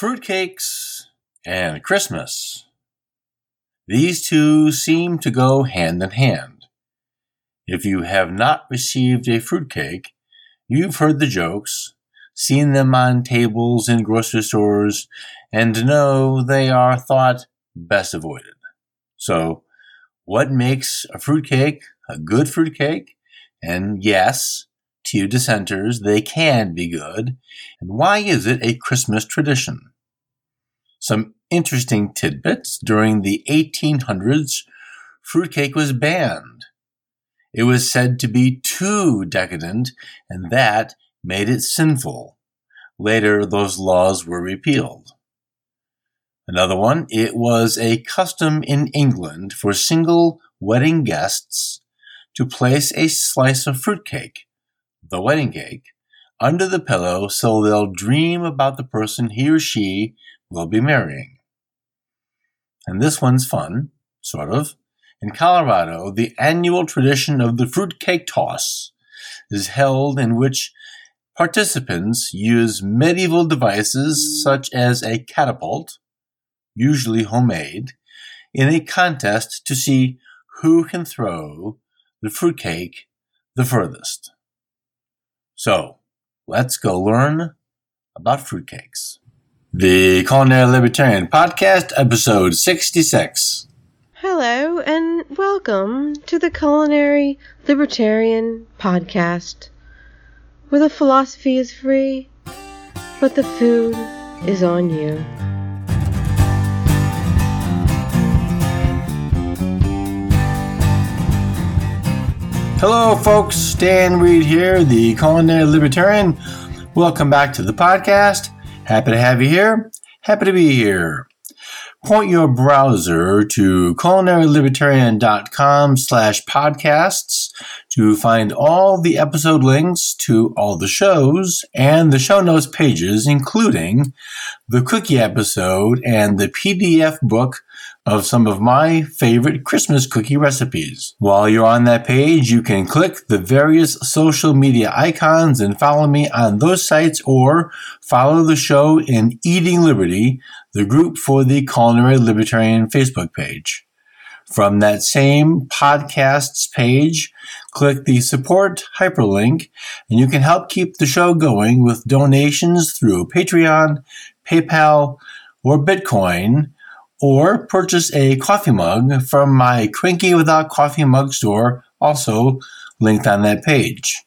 Fruitcakes and Christmas. These two seem to go hand in hand. If you have not received a fruitcake, you've heard the jokes, seen them on tables in grocery stores, and know they are thought best avoided. So, what makes a fruitcake a good fruitcake? And yes, to dissenters, they can be good. And why is it a Christmas tradition? Some interesting tidbits. During the 1800s, fruitcake was banned. It was said to be too decadent, and that made it sinful. Later, those laws were repealed. Another one, it was a custom in England for single wedding guests to place a slice of fruitcake, the wedding cake, under the pillow so they'll dream about the person he or she will be marrying. And this one's fun, sort of. In Colorado, the annual tradition of the fruitcake toss is held in which participants use medieval devices such as a catapult, usually homemade, in a contest to see who can throw the fruitcake the furthest. So, let's go learn about fruitcakes. The Culinary Libertarian Podcast, episode 66. Hello, and welcome to the Culinary Libertarian Podcast, where the philosophy is free, but the food is on you. Hello, folks. Stan Reed here, the Culinary Libertarian. Welcome back to the podcast. Happy to have you here. Happy to be here. Point your browser to culinarylibertarian.com slash podcasts to find all the episode links to all the shows and the show notes pages, including the cookie episode and the PDF book of some of my favorite Christmas cookie recipes. While you're on that page, you can click the various social media icons and follow me on those sites or follow the show in Eating Liberty, the group for the Culinary Libertarian Facebook page. From that same podcasts page, click the support hyperlink and you can help keep the show going with donations through Patreon, PayPal, or Bitcoin or purchase a coffee mug from my Cranky Without Coffee mug store, also linked on that page.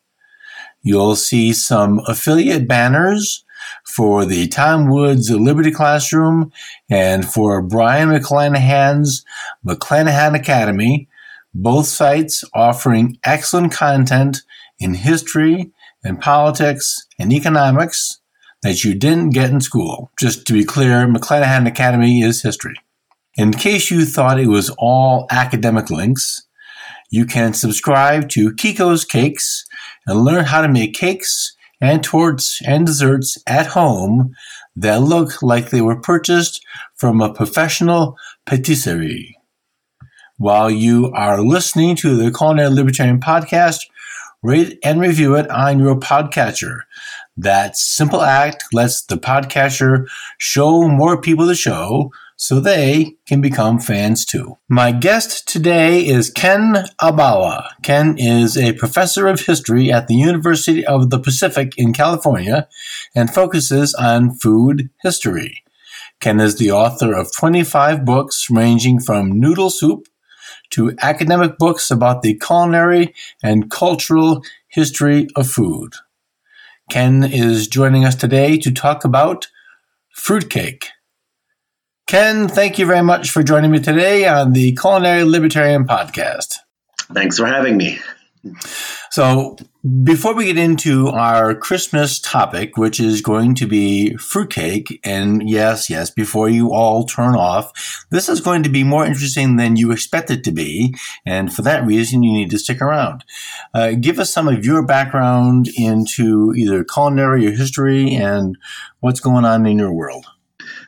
You'll see some affiliate banners for the Tom Woods Liberty Classroom and for Brion McClanahan's McClanahan Academy, both sites offering excellent content in history and politics and economics that you didn't get in school. Just to be clear, McClanahan Academy is history. In case you thought it was all academic links, you can subscribe to Kiko's Cakes and learn how to make cakes and tortes and desserts at home that look like they were purchased from a professional patisserie. While you are listening to the Culinary Libertarian Podcast, rate and review it on your podcatcher. That simple act lets the podcatcher show more people the show so they can become fans too. My guest today is Ken Albala. Ken is a professor of history at the University of the Pacific in California and focuses on food history. Ken is the author of 25 books ranging from noodle soup to academic books about the culinary and cultural history of food. Ken is joining us today to talk about fruitcake. Ken, thank you very much for joining me today on the Culinary Libertarian Podcast. Thanks for having me. So, before we get into our Christmas topic, which is going to be fruitcake, and yes, yes, before you all turn off, this is going to be more interesting than you expect it to be. And for that reason, you need to stick around. Uh, give us some of your background into either culinary or history and what's going on in your world.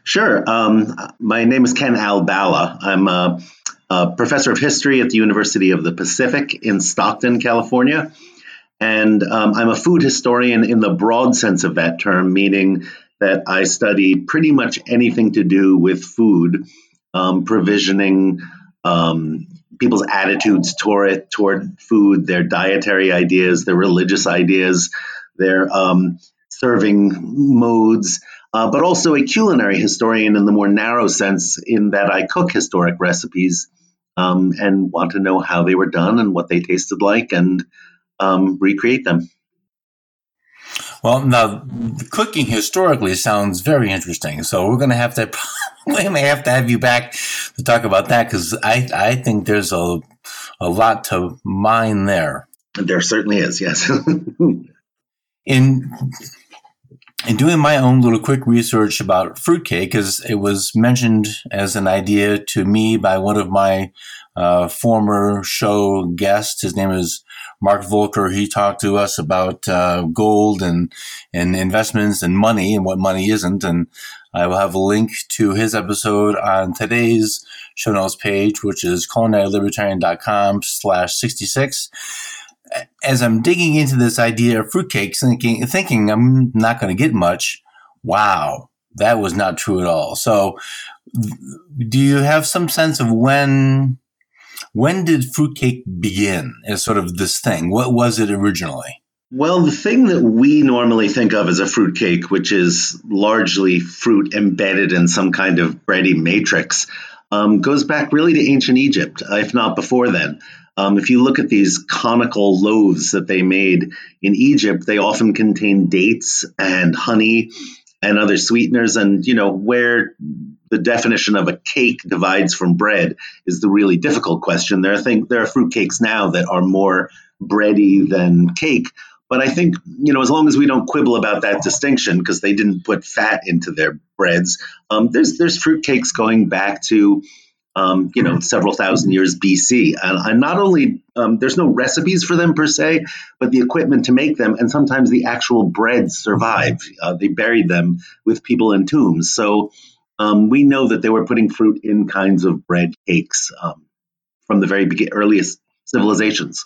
Sure. Um, my name is Ken Albala. I'm a, a, professor of history at the University of the Pacific in Stockton, California. And um, I'm a food historian in the broad sense of that term, meaning that I study pretty much anything to do with food, um, provisioning, um, people's attitudes toward it, toward food, their dietary ideas, their religious ideas, their um, serving modes, uh, but also a culinary historian in the more narrow sense, in that I cook historic recipes um, and want to know how they were done and what they tasted like and um, recreate them. Well, now cooking historically sounds very interesting. So we're going to have to we may have to have you back to talk about that because I I think there's a a lot to mine there. There certainly is. Yes. in in doing my own little quick research about fruitcake, because it was mentioned as an idea to me by one of my uh, former show guests. His name is Mark Volker. He talked to us about uh, gold and and investments and money and what money isn't. And I will have a link to his episode on today's show notes page, which is culinarylibertarian.com slash 66 as I'm digging into this idea of fruitcakes, thinking, thinking I'm not going to get much, wow, that was not true at all. So, do you have some sense of when when did fruitcake begin as sort of this thing? What was it originally? Well, the thing that we normally think of as a fruitcake, which is largely fruit embedded in some kind of bready matrix, um, goes back really to ancient Egypt, if not before then. Um, if you look at these conical loaves that they made in Egypt, they often contain dates and honey and other sweeteners. And, you know, where the definition of a cake divides from bread is the really difficult question. There are, think, there are fruit cakes now that are more bready than cake. But I think, you know, as long as we don't quibble about that distinction, because they didn't put fat into their breads, um, there's there's fruit cakes going back to um, you know, several thousand years BC. And, and not only um, there's no recipes for them per se, but the equipment to make them, and sometimes the actual breads survive. Uh, they buried them with people in tombs, so um, we know that they were putting fruit in kinds of bread cakes um, from the very earliest civilizations.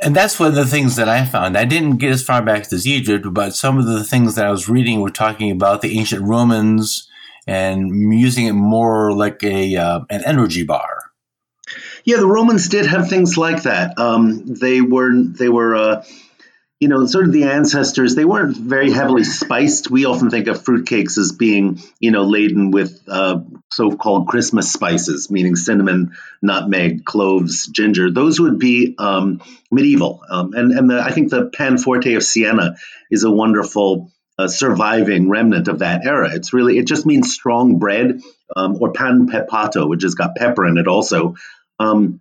And that's one of the things that I found. I didn't get as far back as Egypt, but some of the things that I was reading were talking about the ancient Romans and using it more like a uh, an energy bar. Yeah, the Romans did have things like that. Um, they were they were uh, you know sort of the ancestors. They weren't very heavily spiced. We often think of fruitcakes as being you know laden with uh, so-called Christmas spices, meaning cinnamon, nutmeg, cloves, ginger. Those would be um, medieval. Um, and and the, I think the pan forte of Siena is a wonderful a surviving remnant of that era. It's really it just means strong bread um, or pan pepato, which has got pepper in it also. Um,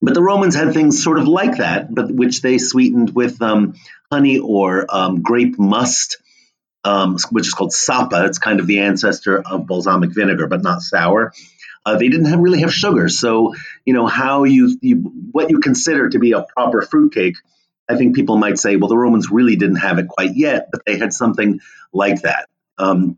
but the Romans had things sort of like that, but which they sweetened with um, honey or um, grape must, um, which is called sapa. It's kind of the ancestor of balsamic vinegar, but not sour. Uh, they didn't have, really have sugar, so you know how you, you what you consider to be a proper fruitcake I think people might say, well, the Romans really didn't have it quite yet, but they had something like that. Um,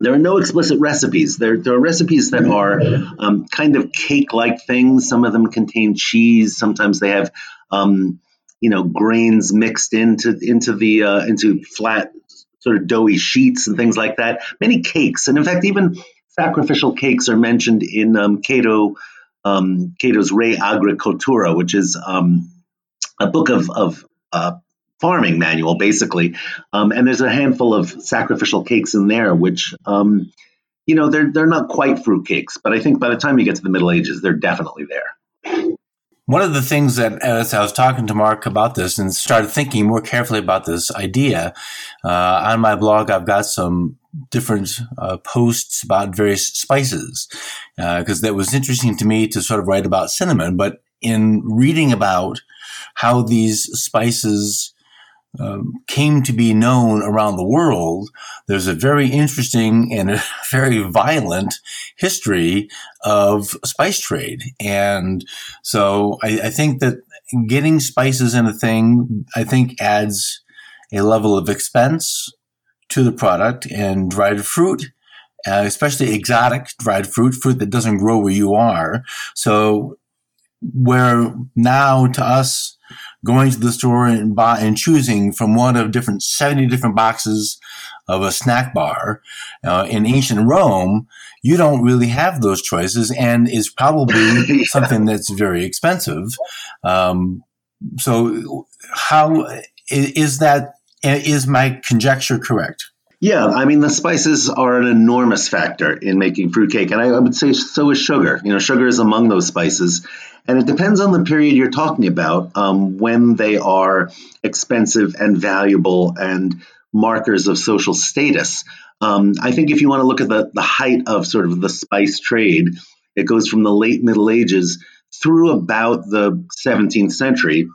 there are no explicit recipes. There, there are recipes that are um, kind of cake-like things. Some of them contain cheese. Sometimes they have, um, you know, grains mixed into into the uh, into flat sort of doughy sheets and things like that. Many cakes, and in fact, even sacrificial cakes are mentioned in um, Cato um, Cato's De Agricultura, which is um, a book of, of uh, farming manual, basically. Um, and there's a handful of sacrificial cakes in there, which, um, you know, they're, they're not quite fruit cakes, but I think by the time you get to the Middle Ages, they're definitely there. One of the things that, as I was talking to Mark about this and started thinking more carefully about this idea, uh, on my blog, I've got some different uh, posts about various spices because uh, that was interesting to me to sort of write about cinnamon. But in reading about how these spices um, came to be known around the world, there's a very interesting and a very violent history of spice trade. And so I, I think that getting spices in a thing, I think adds a level of expense to the product and dried fruit uh, especially exotic dried fruit, fruit that doesn't grow where you are. So where now to us going to the store and buy and choosing from one of different 70 different boxes of a snack bar. Uh, in ancient Rome, you don't really have those choices and is probably yeah. something that's very expensive. Um, so how is that, is my conjecture correct? Yeah, I mean the spices are an enormous factor in making fruitcake, and I, I, would say so is sugar. You know, sugar is among those spices, and it depends on the period you're talking about um, when they are expensive and valuable and markers of social status. Um, I think if you want to look at the the height of sort of the spice trade, it goes from the late Middle Ages through about the 17th century,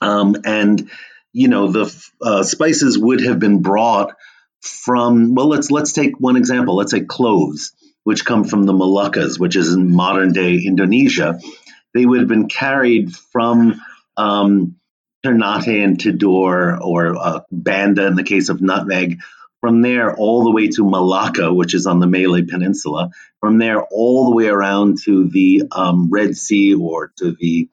um, and you know the uh, spices would have been brought from well let's let's take one example. Let's say cloves which come from the Moluccas which is in modern day Indonesia they would have been carried from um, Ternate and Tidore or uh, Banda in the case of nutmeg from there all the way to Malacca which is on the Malay Peninsula from there all the way around to the um, Red Sea or to the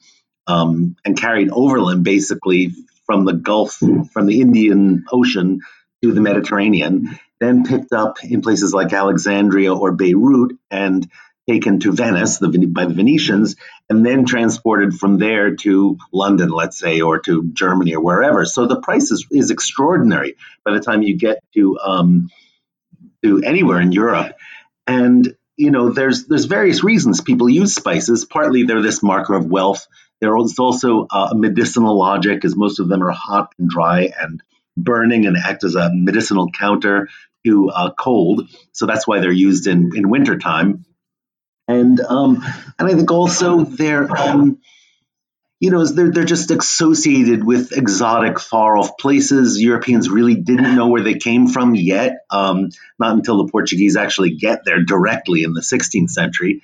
um, and carried overland basically from the Gulf from the Indian Ocean to the Mediterranean, then picked up in places like Alexandria or Beirut and taken to Venice the, by the Venetians, and then transported from there to London, let's say, or to Germany or wherever. So the price is, is extraordinary by the time you get to um, to anywhere in Europe. And you know, there's there's various reasons people use spices. Partly they're this marker of wealth. There's also a medicinal logic, as most of them are hot and dry and burning and act as a medicinal counter to uh, cold. So that's why they're used in in wintertime. And um, and I think also they're um, you know they're they're just associated with exotic, far off places. Europeans really didn't know where they came from yet, um, not until the Portuguese actually get there directly in the 16th century.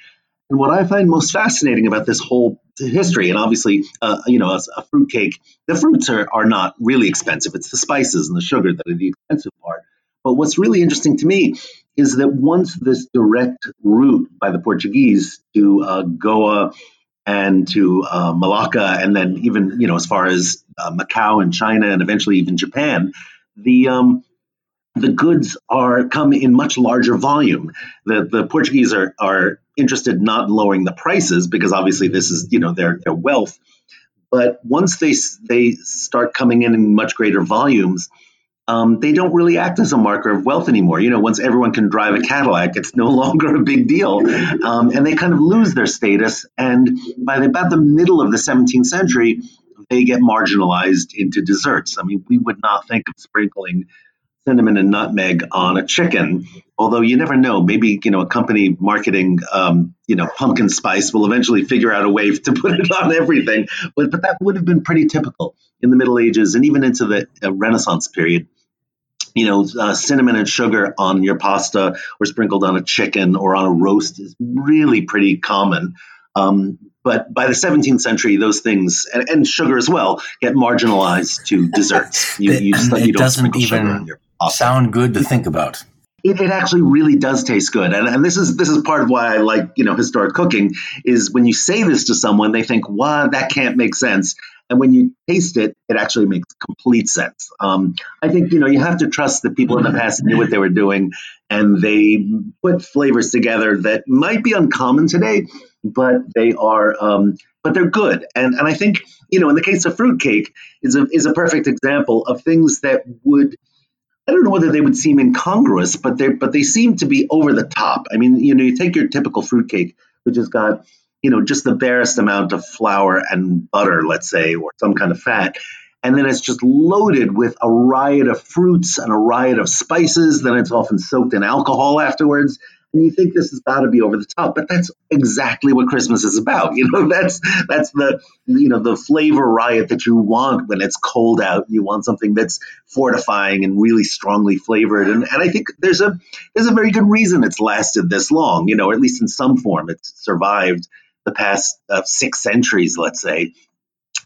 And what I find most fascinating about this whole history, and obviously, uh, you know, a, a fruit cake, the fruits are, are not really expensive. It's the spices and the sugar that are the expensive part. But what's really interesting to me is that once this direct route by the Portuguese to uh, Goa and to uh, Malacca, and then even, you know, as far as uh, Macau and China, and eventually even Japan, the um, the goods are come in much larger volume. The the Portuguese are are interested not in lowering the prices because obviously this is you know their their wealth. But once they they start coming in in much greater volumes, um, they don't really act as a marker of wealth anymore. You know, once everyone can drive a Cadillac, it's no longer a big deal, um, and they kind of lose their status. And by the, about the middle of the 17th century, they get marginalized into desserts. I mean, we would not think of sprinkling cinnamon and nutmeg on a chicken. Although you never know, maybe you know a company marketing um, you know pumpkin spice will eventually figure out a way to put it on everything. But but that would have been pretty typical in the Middle Ages and even into the uh, Renaissance period. You know, uh, cinnamon and sugar on your pasta or sprinkled on a chicken or on a roast is really pretty common. Um, but by the 17th century, those things and, and, sugar as well get marginalized to desserts. You, you, you, you don't doesn't even sound good to think about. It, it, actually really does taste good, and, and this is this is part of why I like you know historic cooking. Is when you say this to someone, they think, "Wow, that can't make sense," and when you taste it, it actually makes complete sense. Um, I think you know you have to trust that people in the past knew what they were doing, and they put flavors together that might be uncommon today, but they are um, but they're good. And and I think you know in the case of fruitcake is a is a perfect example of things that would I don't know whether they would seem incongruous, but they but they seem to be over the top. I mean, you know, you take your typical fruitcake, which has got you know just the barest amount of flour and butter, let's say, or some kind of fat, and then it's just loaded with a riot of fruits and a riot of spices. Then it's often soaked in alcohol afterwards. And you think this has got to be over the top but that's exactly what christmas is about. You know that's that's the you know the flavor riot that you want when it's cold out. You want something that's fortifying and really strongly flavored. And, and i think there's a there's a very good reason it's lasted this long. You know at least in some form it's survived the past uh, six centuries let's say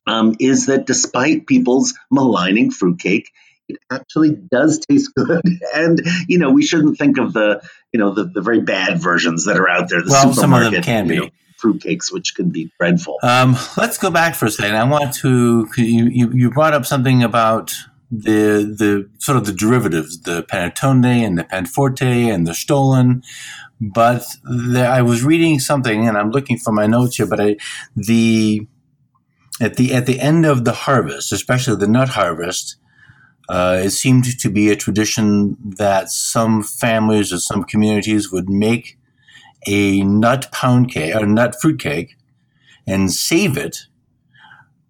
um, is that despite people's maligning fruitcake it actually does taste good. And, you know, we shouldn't think of the, you know, the, the very bad versions that are out there. The well, some of them can be. Know, fruitcakes, which can be dreadful. Um, let's go back for a second. I want to you, you, you brought up something about the the sort of the derivatives, the panettone and the panforte and the stollen. But I was reading something, and I'm looking for my notes here. But I, the at the at the end of the harvest, especially the nut harvest, uh, it seemed to be a tradition that some families or some communities would make a nut pound cake or nut fruit cake and save it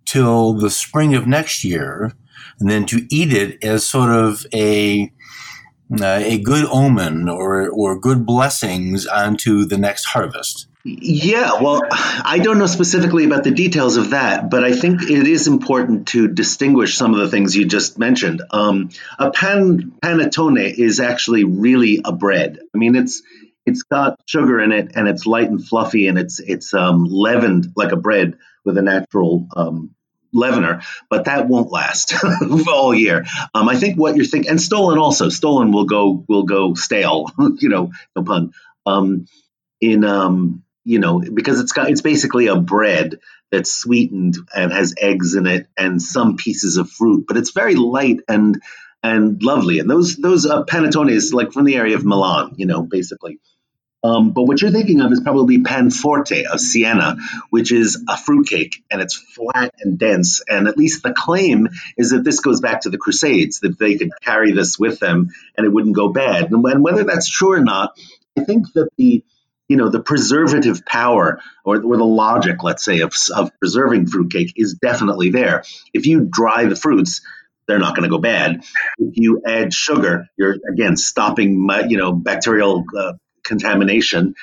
till the spring of next year, and then to eat it as sort of a uh, a good omen or or good blessings onto the next harvest. Yeah, well, I don't know specifically about the details of that, but I think it is important to distinguish some of the things you just mentioned. Um, a pan panettone is actually really a bread. I mean, it's it's got sugar in it, and it's light and fluffy, and it's it's um, leavened like a bread with a natural um, leavener, but that won't last all year. Um, I think what you're thinking, and Stollen also, Stollen will go will go stale. you know, no pun. Um, in um, you know, because it's got it's basically a bread that's sweetened and has eggs in it and some pieces of fruit, but it's very light and and lovely. And those those uh, panettones, like from the area of Milan, you know, basically. Um, but what you're thinking of is probably Panforte of Siena, which is a fruitcake and it's flat and dense. And at least the claim is that this goes back to the Crusades, that they could carry this with them and it wouldn't go bad. And, and whether that's true or not, I think that the you know, the preservative power or, or the logic, let's say, of, of preserving fruitcake is definitely there. If you dry the fruits, they're not going to go bad. If you add sugar, you're again stopping, you know, bacterial uh, contamination.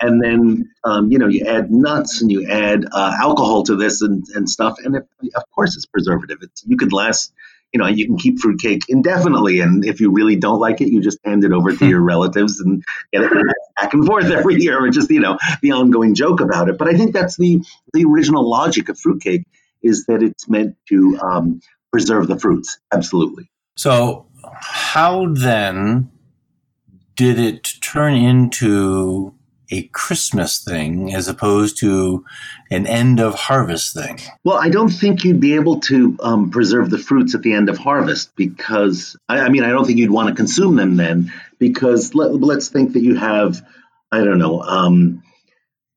And then, um, you know, you add nuts and you add uh, alcohol to this and, and stuff. And it, of course, it's preservative. It's, you could last you know, you can keep fruitcake indefinitely. And if you really don't like it, you just hand it over to your relatives and get it back and forth every year, which is, you know, the ongoing joke about it. But I think that's the, the original logic of fruitcake is that it's meant to um, preserve the fruits. Absolutely. So, how then did it turn into a Christmas thing as opposed to an end of harvest thing? Well, I don't think you'd be able to um, preserve the fruits at the end of harvest because, I, I, mean, I don't think you'd want to consume them then because let, us think that you have, I don't know, um,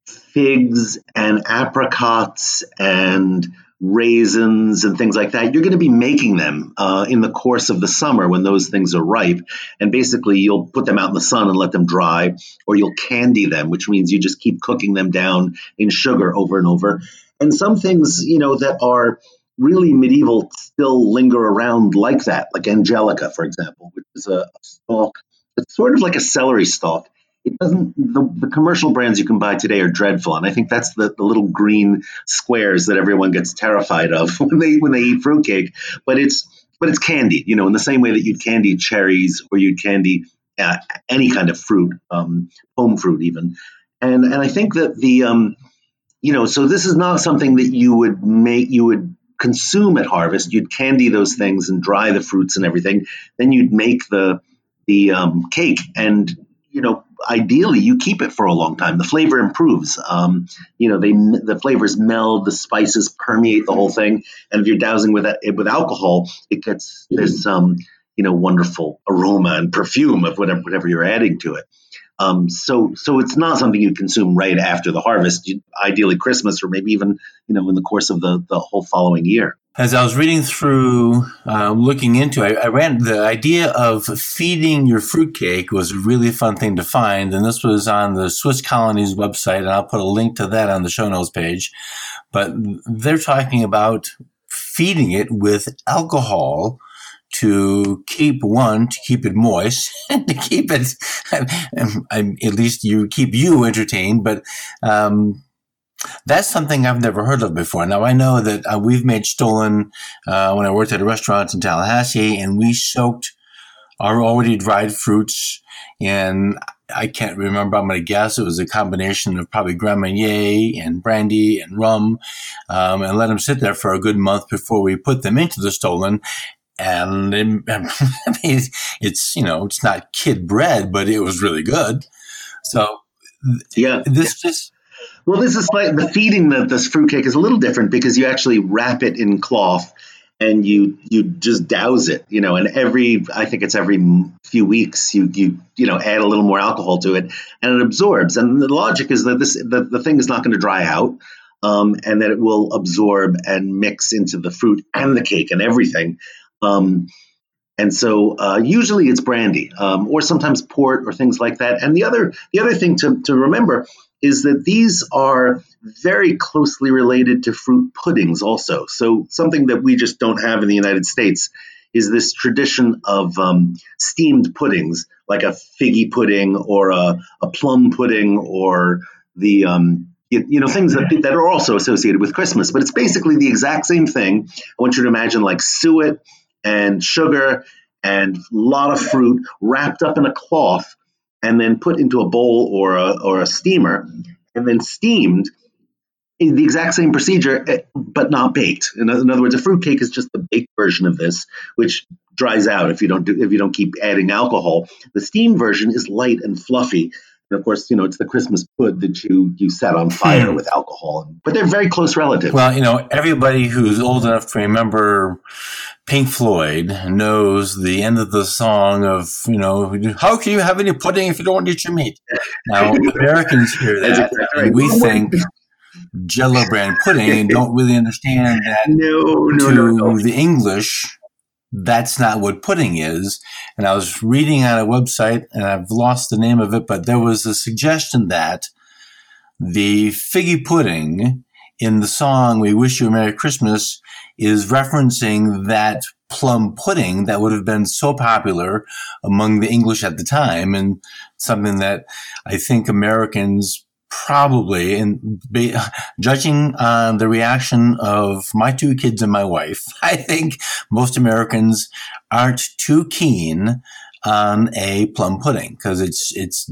figs and apricots and raisins and things like that, you're going to be making them uh, in the course of the summer when those things are ripe. And basically, you'll put them out in the sun and let them dry, or you'll candy them, which means you just keep cooking them down in sugar over and over. And some things, you know, that are really medieval still linger around like that, like angelica, for example, which is a stalk. It's sort of like a celery stalk it doesn't the, the commercial brands you can buy today are dreadful and i think that's the, the little green squares that everyone gets terrified of when they when they eat fruitcake. But it's but it's candy you know in the same way that you'd candy cherries or you'd candy uh, any kind of fruit um, home fruit even. And and i think that the um, you know so this is not something that you would make you would consume at harvest. You'd candy those things and dry the fruits and everything. Then you'd make the the um, cake. And you know ideally you keep it for a long time. The flavor improves. Um, you know, they the flavors meld, the spices permeate the whole thing, and if you're dousing with it with alcohol, it gets this um, you know wonderful aroma and perfume of whatever whatever you're adding to it. Um, so so it's not something you consume right after the harvest. You, ideally, Christmas or maybe even you know in the course of the the whole following year as I was reading through, uh, looking into I, I, ran the idea of feeding your fruitcake was a really fun thing to find. And this was on the Swiss Colonies website. And I'll put a link to that on the show notes page. But they're talking about feeding it with alcohol to keep one, to keep it moist to keep it, at least you keep you entertained, but, um, that's something I've never heard of before. Now I know that uh, we've made stollen uh, when I worked at a restaurant in Tallahassee, and we soaked our already dried fruits in. I can't remember. I'm going to guess it was a combination of probably Grand Marnier and brandy and rum, um, and let them sit there for a good month before we put them into the stollen. And it, it's you know it's not kid bread, but it was really good. So yeah, this just Well, this is like the feeding the this fruitcake is a little different because you actually wrap it in cloth and you you just douse it, you know. And every I think it's every few weeks you you you know add a little more alcohol to it and it absorbs. And the logic is that this the, the thing is not going to dry out. Um, and that it will absorb and mix into the fruit and the cake and everything. Um, and so uh, usually it's brandy um, or sometimes port or things like that. And the other the other thing to, to remember is that these are very closely related to fruit puddings also. So something that we just don't have in the United States is this tradition of um, steamed puddings, like a figgy pudding or a, a plum pudding or the um, you, you, know things that, that are also associated with Christmas. But it's basically the exact same thing. I want you to imagine like suet and sugar and a lot of fruit wrapped up in a cloth and then put into a bowl or a, or a steamer and then steamed in the exact same procedure, eh, but not baked. In, in other words, a fruit cake is just the baked version of this, which dries out if you don't do, if you don't keep adding alcohol. The steam version is light and fluffy, and of course, you know, it's the Christmas pud that you you set on fire hmm. with alcohol. But they're very close relatives. Well, you know, everybody who's old enough to remember Pink Floyd knows the end of the song of, you know, how can you have any pudding if you don't eat your meat? Now, Americans hear that, exactly right. we think Jello brand pudding and don't really understand that no, no, to no, no. the English that's not what pudding is. And I was reading on a website and I've lost the name of it, but there was a suggestion that the figgy pudding in the song We Wish You a Merry Christmas is referencing that plum pudding that would have been so popular among the English at the time and something that I think Americans probably and be, judging on the reaction of my two kids and my wife i think most americans aren't too keen on a plum pudding because it's it's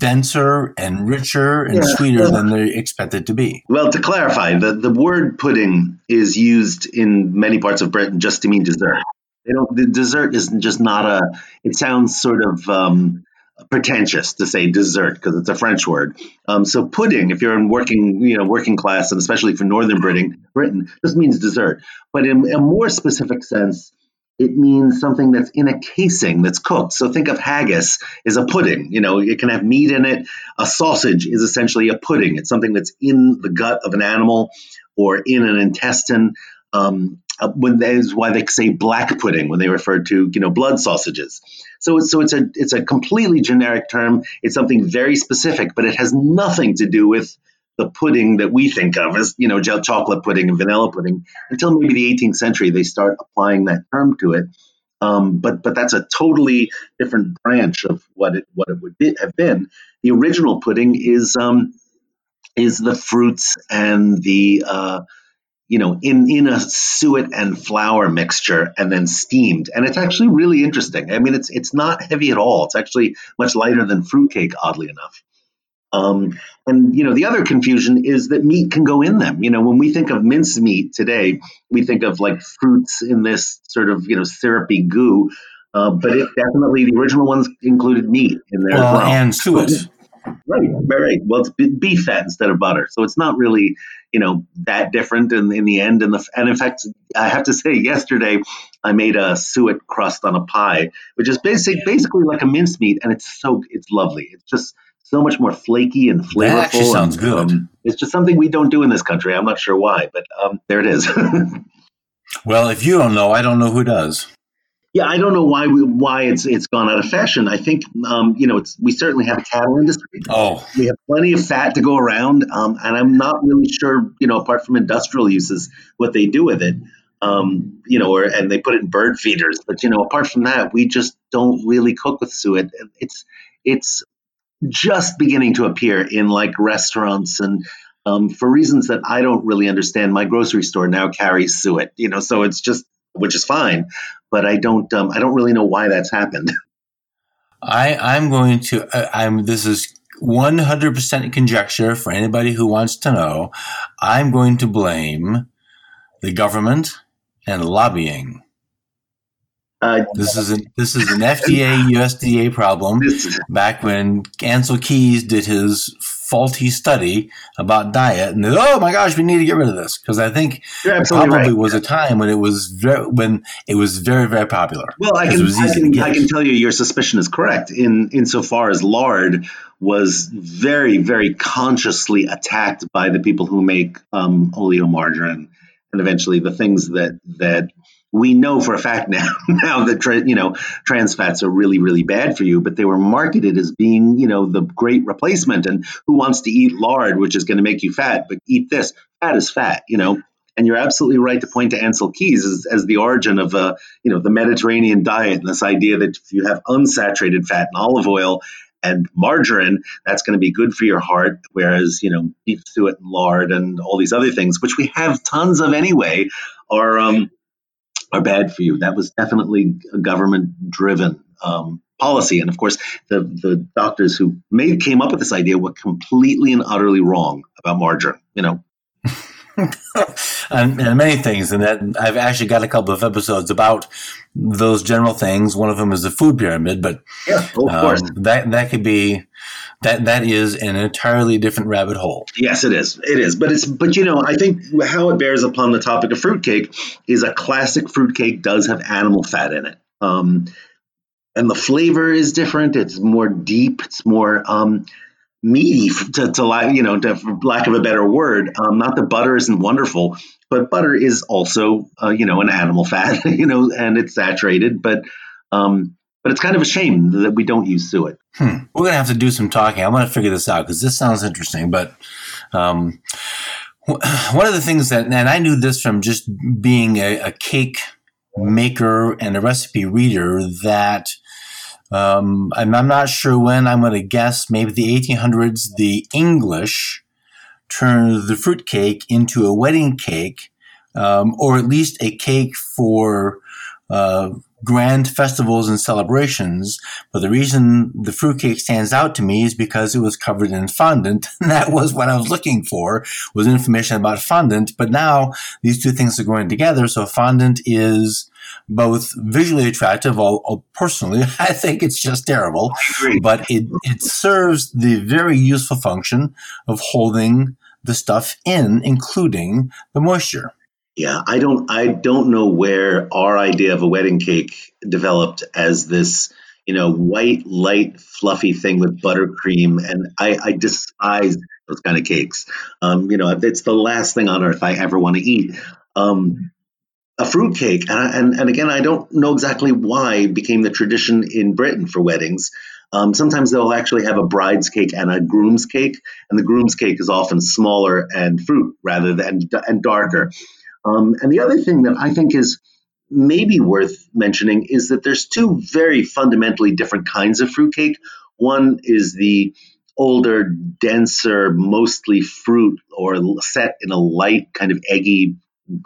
denser and richer and yeah. sweeter than they expect it to be. Well to clarify the, the word pudding is used in many parts of britain just to mean dessert. They don't the dessert is just not a it sounds sort of um, pretentious to say dessert because it's a French word. Um, so pudding, if you're in working, you know, working class, and especially for Northern Britain, Britain, just means dessert. But in a more specific sense, it means something that's in a casing that's cooked. So think of haggis is a pudding. You know, it can have meat in it. A sausage is essentially a pudding. It's something that's in the gut of an animal or in an intestine. Um, uh, when that is why they say black pudding when they refer to you know blood sausages. So so it's a it's a completely generic term. It's something very specific, but it has nothing to do with the pudding that we think of as you know chocolate pudding and vanilla pudding until maybe the 18th century they start applying that term to it. Um, but but that's a totally different branch of what it what it would be, have been. The original pudding is um, is the fruits and the uh, you know, in in a suet and flour mixture and then steamed. And it's actually really interesting. I mean, it's it's not heavy at all. It's actually much lighter than fruitcake, oddly enough. Um, and you know, the other confusion is that meat can go in them. You know, when we think of mincemeat today, we think of like fruits in this sort of you know syrupy goo. Uh, but it definitely the original ones included meat in there well, well. and suet. Right, right. Well, it's beef fat instead of butter, so it's not really you know that different in, in the end. And the and in fact, I have to say, yesterday I made a suet crust on a pie, which is basic basically like a mincemeat, and it's so it's lovely. It's just so much more flaky and flavorful. That actually sounds and, good. Um, it's just something we don't do in this country. I'm not sure why, but um, there it is. well, if you don't know, I don't know who does. Yeah, I don't know why we, why it's it's gone out of fashion. I think um, you know it's we certainly have a cattle industry. Oh, we have plenty of fat to go around, um, and I'm not really sure you know apart from industrial uses what they do with it. Um, you know, or and they put it in bird feeders. But you know, apart from that, we just don't really cook with suet. It's it's just beginning to appear in like restaurants and um, for reasons that I don't really understand. My grocery store now carries suet. You know, so it's just which is fine. But I don't um, I don't really know why that's happened. I I'm going to uh, I'm this is 100% conjecture for anybody who wants to know. I'm going to blame the government and lobbying. Uh, this is an this is an FDA USDA problem. Back when Ancel Keys did his faulty study about diet, and oh my gosh, we need to get rid of this because I think You're probably right. was a time when it was very when it was very very popular. Well, I can, I, can. I can tell you your suspicion is correct in insofar as lard was very, very consciously attacked by the people who make um, oleomargarine and eventually the things that that we know for a fact now now that tra- you know trans fats are really really bad for you but they were marketed as being you know the great replacement and who wants to eat lard which is going to make you fat but eat this fat is fat you know and you're absolutely right to point to Ancel Keys as, as the origin of uh, you know the Mediterranean diet and this idea that if you have unsaturated fat and olive oil and margarine, that's going to be good for your heart. Whereas you know beef suet and lard and all these other things, which we have tons of anyway, are um, are bad for you. That was definitely a government driven um, policy, and of course the the doctors who made came up with this idea were completely and utterly wrong about margarine. You know. And, and many things, and that I've actually got a couple of episodes about those general things. One of them is the food pyramid, but Yeah, of course. um, that that could be that that is an entirely different rabbit hole. Yes, it is. It is. But it's but you know, I think how it bears upon the topic of fruitcake is a classic fruitcake does have animal fat in it. Um, and the flavor is different. It's more deep. It's more um, meaty, to, to li- you know, to, for lack of a better word. Um, not that butter isn't wonderful, but butter is also, uh, you know, an animal fat, you know, and it's saturated. But um, but it's kind of a shame that we don't use suet. Hmm. We're gonna have to do some talking. I'm gonna figure this out because this sounds interesting. But um, one of the things that, and I knew this from just being a, a cake maker and a recipe reader, that um, I'm, I'm not sure when. I'm going to guess maybe the 1800s. The English turned the fruit cake into a wedding cake, um, or at least a cake for. Uh, grand festivals and celebrations, but the reason the fruitcake stands out to me is because it was covered in fondant. And that was what I was looking for, was information about fondant. But now these two things are going together. So fondant is both visually attractive, although personally, I think it's just terrible, but it, it serves the very useful function of holding the stuff in, including the moisture. Yeah, I don't I don't know where our idea of a wedding cake developed as this, you know, white, light, fluffy thing with buttercream, and I, I despise those kind of cakes. Um, you know, it's the last thing on earth I ever want to eat. Um, a fruit cake, and, and and again, I don't know exactly why became the tradition in Britain for weddings. Um, sometimes they'll actually have a bride's cake and a groom's cake, and the groom's cake is often smaller and fruit rather than and darker. Um, and the other thing that I think is maybe worth mentioning is that there's two very fundamentally different kinds of fruitcake. One is the older, denser, mostly fruit or set in a light, kind of eggy,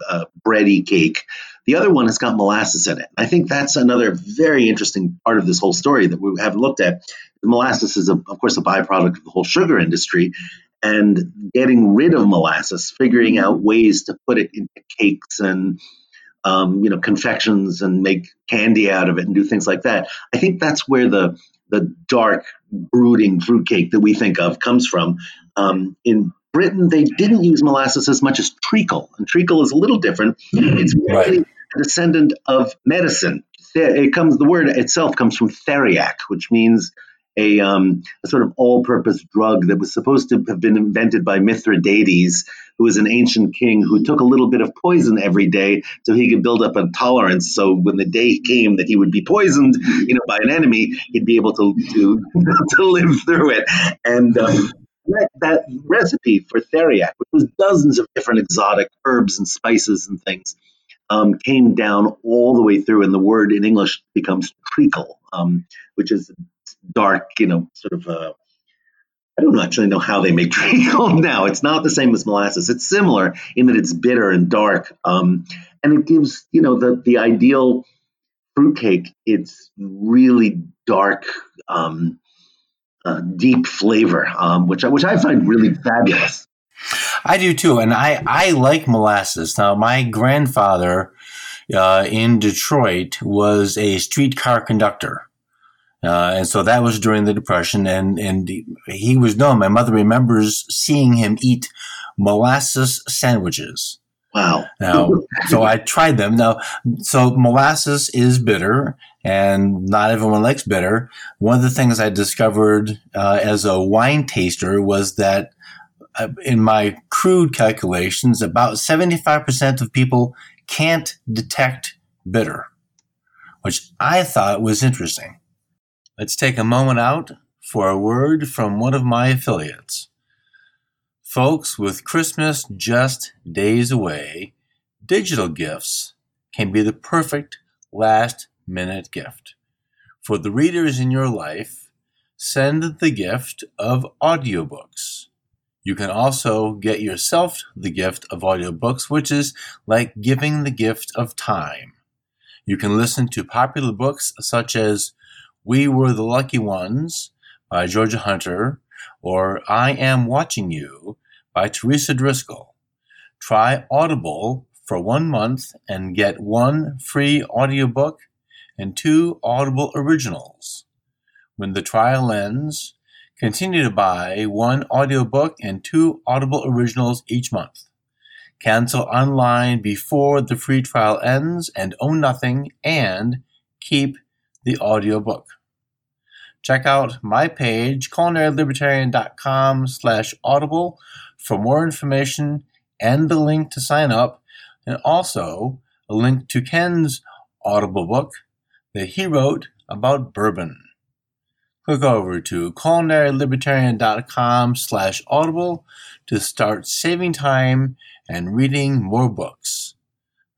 uh, bready cake. The other one has got molasses in it. I think that's another very interesting part of this whole story that we haven't looked at. The molasses is, a, of course, a byproduct of the whole sugar industry and getting rid of molasses, figuring out ways to put it into cakes and um, you know confections and make candy out of it and do things like that. I think that's where the the dark brooding fruitcake that we think of comes from. Um, in Britain, they didn't use molasses as much as treacle, and treacle is a little different. It's really Right. a descendant of medicine. It comes the word itself comes from theriac, which means a, um, a sort of all-purpose drug that was supposed to have been invented by Mithridates, who was an ancient king who took a little bit of poison every day so he could build up a tolerance. So when the day came that he would be poisoned, you know, by an enemy, he'd be able to to, to live through it. And um, that, that recipe for theriac, which was dozens of different exotic herbs and spices and things, um, came down all the way through, and the word in English becomes treacle, um, which is dark, you know, sort of. Uh, I don't actually know how they make treacle now. It's not the same as molasses. It's similar in that it's bitter and dark, um, and it gives you know the the ideal fruitcake. It's really dark, um, uh, deep flavor, um, which I, which I find really fabulous. I do too, and I I like molasses. Now, my grandfather uh, in Detroit was a streetcar conductor, Uh, and so that was during the Depression, and and he was known. My mother remembers seeing him eat molasses sandwiches. Wow. Now, so I tried them. Now, so molasses is bitter, and not everyone likes bitter. One of the things I discovered uh, as a wine taster was that uh, in my crude calculations, about 75% of people can't detect bitter, which I thought was interesting. Let's take a moment out for a word from one of my affiliates. Folks, with Christmas just days away, digital gifts can be the perfect last minute gift. For the readers in your life, send the gift of audiobooks. You can also get yourself the gift of audiobooks, which is like giving the gift of time. You can listen to popular books such as We Were the Lucky Ones by Georgia Hunter or I Am Watching You by Teresa Driscoll. Try Audible for one month and get one free audiobook and two Audible originals. When the trial ends, continue to buy one audiobook and two Audible originals each month. Cancel online before the free trial ends and own nothing and keep the audiobook. Check out my page, culinarylibertarian.com slash audible for more information and the link to sign up, and also a link to Ken's Audible book that he wrote about bourbon. Click over to culinarylibertarian.com slash audible to start saving time and reading more books.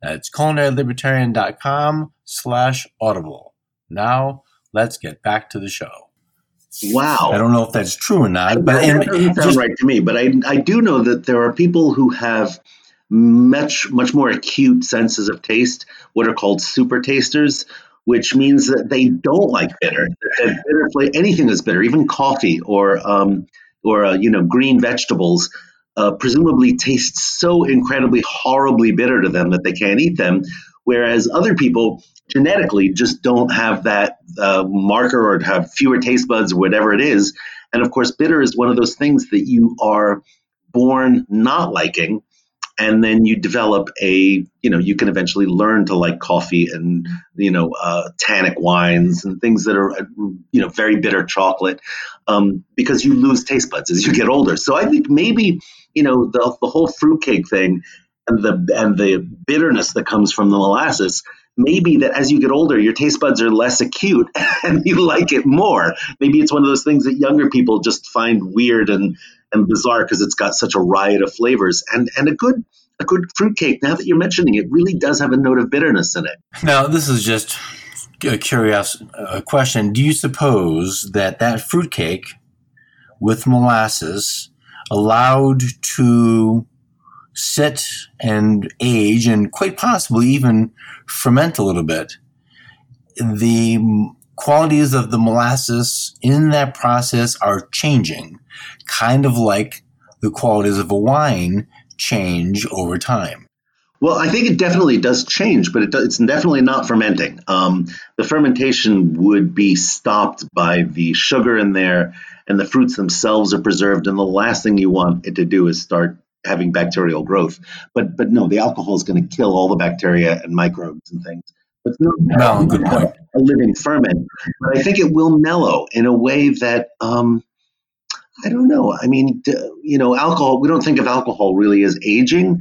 That's culinarylibertarian.com slash audible. Now, let's get back to the show. Wow. I don't know if that's true or not, but that doesn't sound right to me. But I, I do know that there are people who have much much more acute senses of taste, what are called super tasters, which means that they don't like bitter. That bitter flavor, anything that's bitter, even coffee or um, or uh, you know green vegetables, uh, presumably taste so incredibly horribly bitter to them that they can't eat them. Whereas other people genetically just don't have that uh, marker or have fewer taste buds or whatever it is. And of course, bitter is one of those things that you are born not liking. And then you develop a, you know, you can eventually learn to like coffee and, you know, uh, tannic wines and things that are, you know, very bitter chocolate um, because you lose taste buds as you get older. So I think maybe, you know, the, the whole fruitcake thing and the and the bitterness that comes from the molasses maybe that as you get older your taste buds are less acute and you like it more maybe it's one of those things that younger people just find weird and and bizarre because it's got such a riot of flavors and and a good a good fruitcake. Now that you're mentioning it really does have a note of bitterness in it. Now this is just a curious uh, question. Do you suppose that that fruitcake with molasses allowed to sit and age and quite possibly even ferment a little bit, the qualities of the molasses in that process are changing, kind of like the qualities of a wine change over time. Well, I think it definitely does change, but it it's definitely not fermenting. Um, the fermentation would be stopped by the sugar in there, and the fruits themselves are preserved. And the last thing you want it to do is start having bacterial growth. But but no, the alcohol is going to kill all the bacteria and microbes and things. But no, no good point. A living ferment. But I think it will mellow in a way that um, I don't know. I mean, you know, alcohol. We don't think of alcohol really as aging,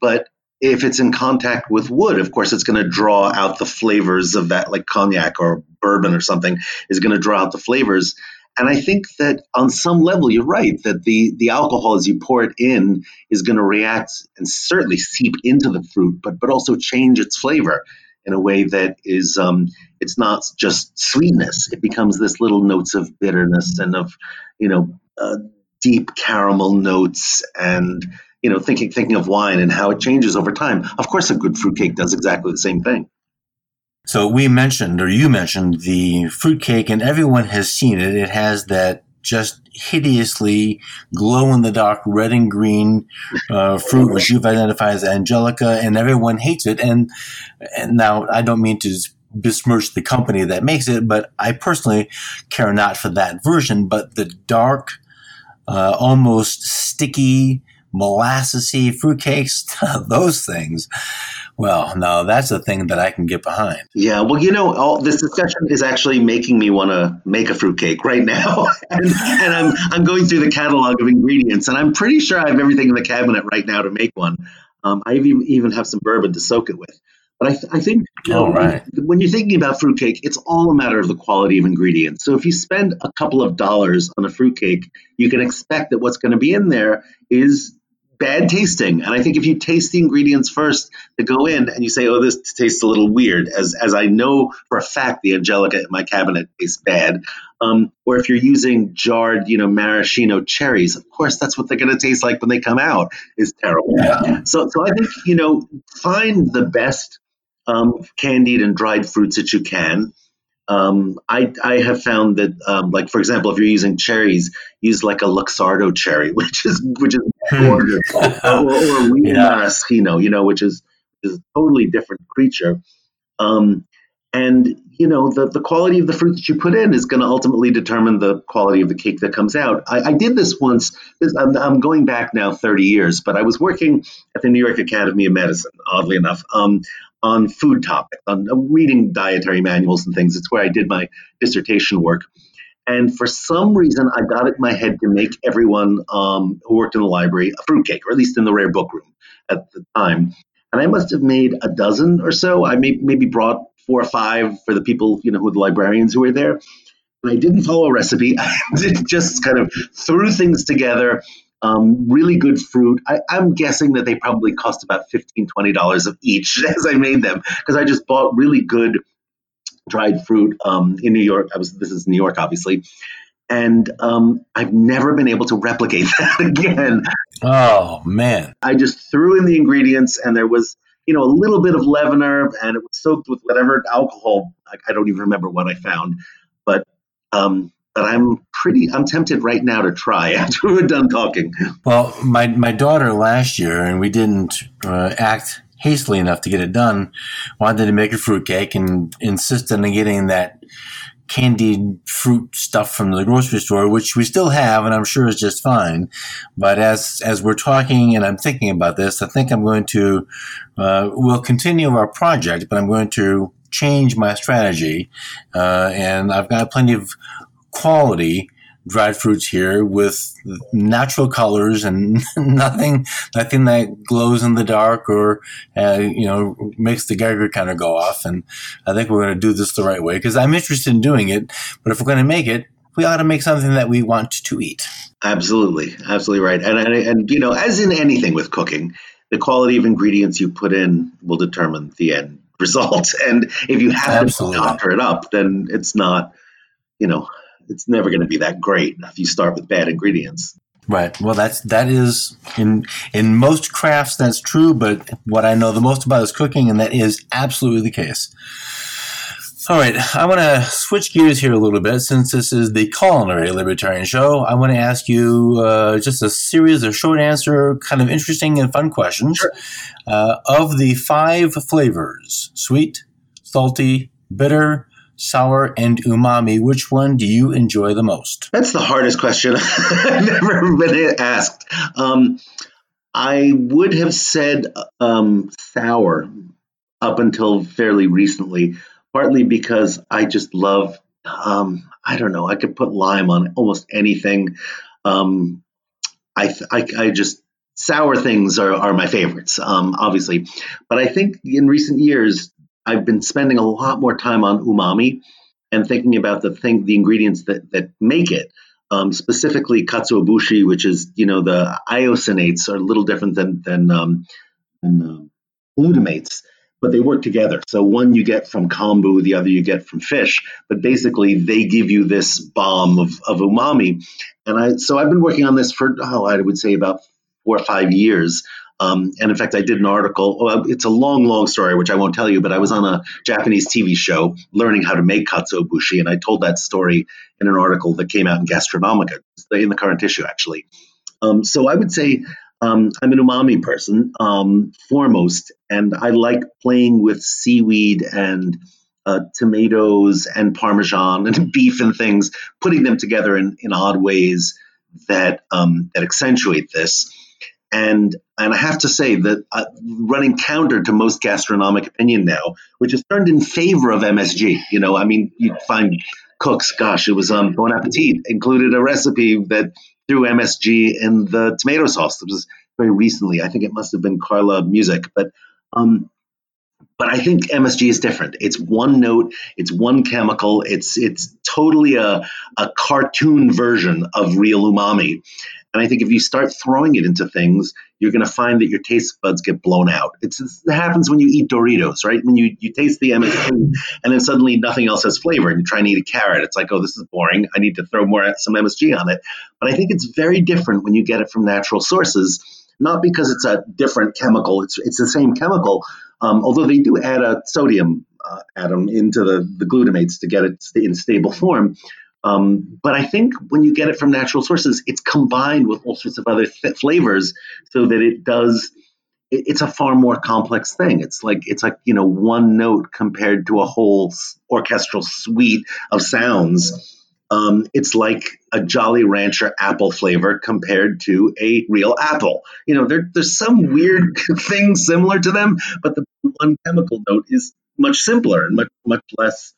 but if it's in contact with wood, of course, it's going to draw out the flavors of that, like cognac or bourbon or something, is going to draw out the flavors. And I think that on some level, you're right that the, the alcohol, as you pour it in, is going to react and certainly seep into the fruit, but, but also change its flavor in a way that is, um, it's not just sweetness. It becomes this little notes of bitterness and of, you know, uh, deep caramel notes and, you know, thinking, thinking of wine and how it changes over time. Of course, a good fruitcake does exactly the same thing. So we mentioned, or you mentioned, the fruitcake, and everyone has seen it. It has that just hideously glow in the dark red and green uh, fruit, which you've identified as angelica, and everyone hates it. And and now I don't mean to besmirch the company that makes it, but I personally care not for that version. But the dark, uh, almost sticky, molassesy fruitcakes, those things. Well, no, that's a thing that I can get behind. Yeah, well, you know, all this discussion is actually making me want to make a fruitcake right now, and, and I'm I'm going through the catalog of ingredients, and I'm pretty sure I have everything in the cabinet right now to make one. Um, I even have some bourbon to soak it with. But I, th- I think you know, right. when you're thinking about fruitcake, it's all a matter of the quality of ingredients. So if you spend a couple of dollars on a fruitcake, you can expect that what's going to be in there is bad tasting. And I think if you taste the ingredients first that go in and you say, oh, this tastes a little weird, as, as I know for a fact the Angelica in my cabinet tastes bad, um, or if you're using jarred, you know, maraschino cherries, of course, that's what they're going to taste like when they come out is terrible. Yeah. So, so I think, you know, find the best um, candied and dried fruits that you can. Um, I, I have found that, um, like for example, if you're using cherries, use like a Luxardo cherry, which is which is Or, or a real Yeah. maraschino, you know, which is is a totally different creature. Um, and you know, the the quality of the fruit that you put in is going to ultimately determine the quality of the cake that comes out. I, I did this once. This, I'm, I'm going back now 30 years, but I was working at the New York Academy of Medicine, oddly enough. Um, on food topics, on uh, reading dietary manuals and things. It's where I did my dissertation work. And for some reason, I got it in my head to make everyone um, who worked in the library a fruitcake, or at least in the rare book room at the time. And I must have made a dozen or so. I may, maybe brought four or five for the people, you know, who the librarians who were there. And I didn't follow a recipe. I just kind of threw things together. Um, really good fruit. I, I'm guessing that they probably cost about $15, $20 of each as I made them because I just bought really good dried fruit um, in New York. I was this is New York, obviously, and um, I've never been able to replicate that again. Oh man. I just threw in the ingredients, and there was you know a little bit of leavener, and it was soaked with whatever alcohol. I, I don't even remember what I found, but. Um, but I'm pretty. I'm tempted right now to try after we're done talking. Well, my my daughter last year, and we didn't uh, act hastily enough to get it done. Wanted to make a fruitcake and insisted on getting that candied fruit stuff from the grocery store, which we still have, and I'm sure is just fine. But as as we're talking and I'm thinking about this, I think I'm going to uh, we'll continue our project, but I'm going to change my strategy, uh, and I've got plenty of quality dried fruits here with natural colors and nothing nothing that glows in the dark or uh, you know makes the Geiger counter go off and I think we're going to do this the right way because I'm interested in doing it but if we're going to make it we ought to make something that we want to eat Absolutely, absolutely right. And, and and you know, as in anything with cooking, the quality of ingredients you put in will determine the end result. And if you have Absolutely. to doctor it up, then it's not, you know, it's never going to be that great if you start with bad ingredients. Right. Well, that's that is in in most crafts that's true, but what I know the most about is cooking, and that is absolutely the case. All right, I want to switch gears here a little bit since this is the culinary libertarian show. I want to ask you uh, just a series of short answer, kind of interesting and fun questions. Sure. Uh, of the five flavors sweet, salty, bitter, sour, and umami, which one do you enjoy the most? That's the hardest question I've ever been asked. Um, I would have said um, sour up until fairly recently, partly because I just love, um, I don't know, I could put lime on almost anything. Um, I, I, I just, sour things are, are my favorites, um, obviously. But I think in recent years, I've been spending a lot more time on umami and thinking about the thing, the ingredients that, that make it. Um, specifically, katsuobushi, which is you know the inosinates are a little different than than, um, than um, glutamates, but they work together. So one you get from kombu, the other you get from fish, but basically they give you this bomb of, of umami. And I so I've been working on this for oh I would say about four or five years. Um, and in fact, I did an article. It's a long, long story, which I won't tell you. But I was on a Japanese TV show learning how to make katsuobushi, and I told that story in an article that came out in Gastronomica in the current issue, actually. Um, so I would say um, I'm an umami person um, foremost, and I like playing with seaweed and uh, tomatoes and parmesan and beef and things, putting them together in, in odd ways that um, that accentuate this. And and I have to say that uh, running counter to most gastronomic opinion now, which has turned in favor of MSG. You know, I mean, you find cooks. Gosh, it was um, Bon Appetit included a recipe that threw MSG in the tomato sauce. It was very recently. I think it must have been Carla Music, but um, but I think MSG is different. It's one note, it's one chemical, it's it's totally a, a cartoon version of real umami. And I think if you start throwing it into things, you're going to find that your taste buds get blown out. It's, it happens when you eat Doritos, right? When you, you taste the MSG and then suddenly nothing else has flavor and you try and eat a carrot. It's like, oh, this is boring. I need to throw more some MSG on it. But I think it's very different when you get it from natural sources, not because it's a different chemical. It's, it's the same chemical, um, although they do add a sodium uh, atom into the, the glutamates to get it in stable form. Um, but I think when you get it from natural sources, it's combined with all sorts of other th- flavors so that it does. It, it's a far more complex thing. It's like it's like you know one note compared to a whole orchestral suite of sounds. Um, it's like a Jolly Rancher apple flavor compared to a real apple. You know, there, there's some weird thing similar to them, but the one chemical note is much simpler and much much less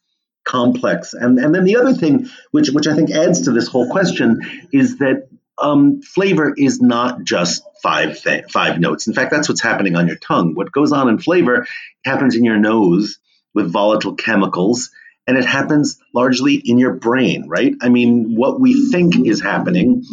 complex. And and then the other thing, which which I think adds to this whole question, is that um, flavor is not just five th- five notes. In fact, that's what's happening on your tongue. What goes on in flavor happens in your nose with volatile chemicals, and it happens largely in your brain, right? I mean, what we think is happening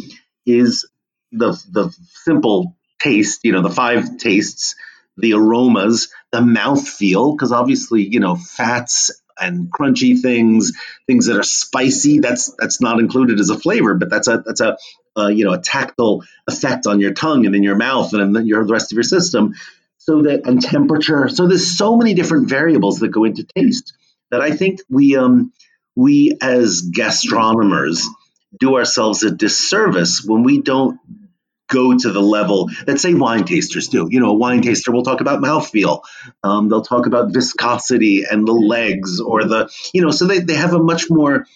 is the the simple taste, you know, the five tastes, the aromas, the mouth feel, because obviously, you know, fats and crunchy things, things that are spicy. That's that's not included as a flavor, but that's a that's a uh, you know a tactile effect on your tongue and in your mouth and in your the rest of your system. So that and temperature. So there's so many different variables that go into taste that I think we um we as gastronomers do ourselves a disservice when we don't go to the level that say wine tasters do. You know, a wine taster will talk about mouthfeel. Um, they'll talk about viscosity and the legs or the, you know, so they, they have a much more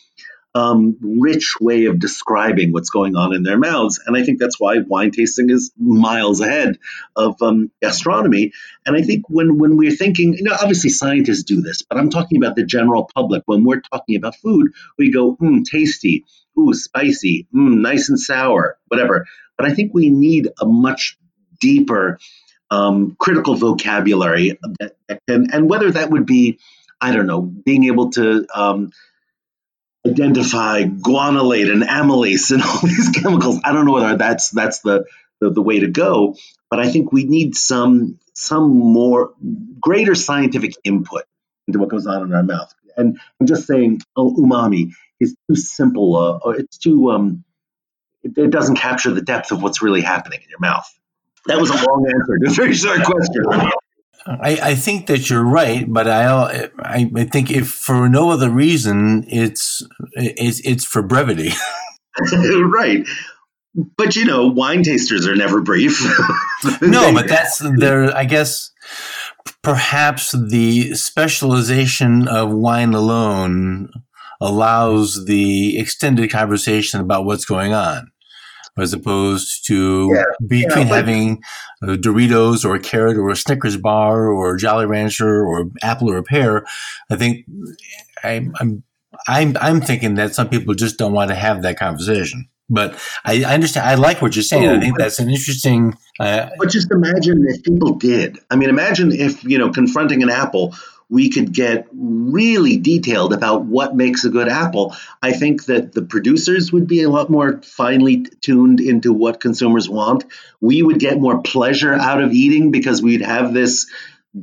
um, rich way of describing what's going on in their mouths. And I think that's why wine tasting is miles ahead of um, gastronomy. And I think when, when we're thinking, you know, obviously scientists do this, but I'm talking about the general public. When we're talking about food, we go, mmm, tasty, ooh, spicy, mmm, nice and sour, whatever. But I think we need a much deeper um, critical vocabulary, that, and, and whether that would be, I don't know, being able to um, identify guanylate and amylase and all these chemicals. I don't know whether that's that's the, the, the way to go, but I think we need some some more greater scientific input into what goes on in our mouth. And I'm just saying, oh, umami is too simple, uh, or it's too um, it, it doesn't capture the depth of what's really happening in your mouth. That was a long answer to a very short question. I, I, think that you're right, but I, I, I think if for no other reason, it's it's, it's for brevity. right, but you know, wine tasters are never brief. no, but that's there. I guess perhaps the specialization of wine alone allows the extended conversation about what's going on as opposed to yeah, between having uh, Doritos or a carrot or a Snickers bar or a Jolly Rancher or apple or a pear. I think I, I'm I'm I'm thinking that some people just don't want to have that conversation. But I, I understand. I like what you're saying. Oh, I think that's an interesting. Uh, but just imagine if people did. I mean, imagine if you know confronting an apple we could get really detailed about what makes a good apple. I think that the producers would be a lot more finely tuned into what consumers want. We would get more pleasure out of eating because we'd have this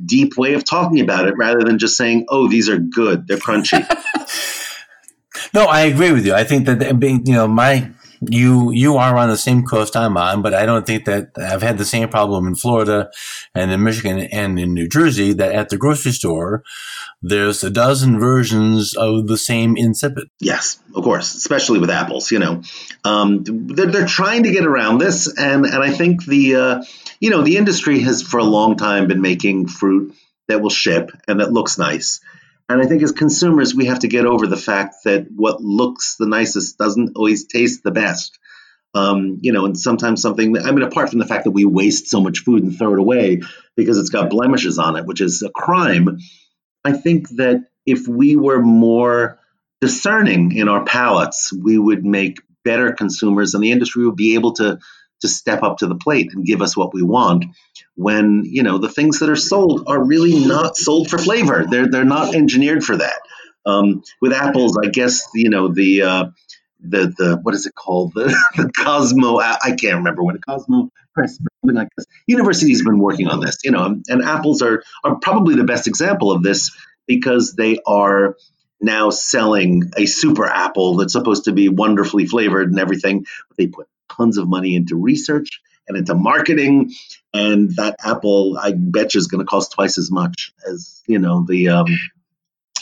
deep way of talking about it rather than just saying, "Oh, these are good. They're crunchy." no, I agree with you. I think that being, you know, my you you are on the same coast I'm on, but I don't think that I've had the same problem in Florida and in Michigan and in New Jersey that at the grocery store there's a dozen versions of the same insipid. Yes, of course, especially with apples. You know, um, they're, they're trying to get around this, and and I think the uh, you know the industry has for a long time been making fruit that will ship and that looks nice. And I think as consumers, we have to get over the fact that what looks the nicest doesn't always taste the best. Um, you know, and sometimes something, I mean, apart from the fact that we waste so much food and throw it away because it's got blemishes on it, which is a crime, I think that if we were more discerning in our palates, we would make better consumers and the industry would be able to to step up to the plate and give us what we want when you know the things that are sold are really not sold for flavor they're they're not engineered for that um, with apples i guess you know the uh, the the what is it called the, the Cosmo I can't remember a Cosmic Crisp. University's been working on this, you know, and apples are are probably the best example of this because they are now selling a super apple that's supposed to be wonderfully flavored and everything. They put tons of money into research and into marketing, and that apple I bet you is going to cost twice as much as you know the um,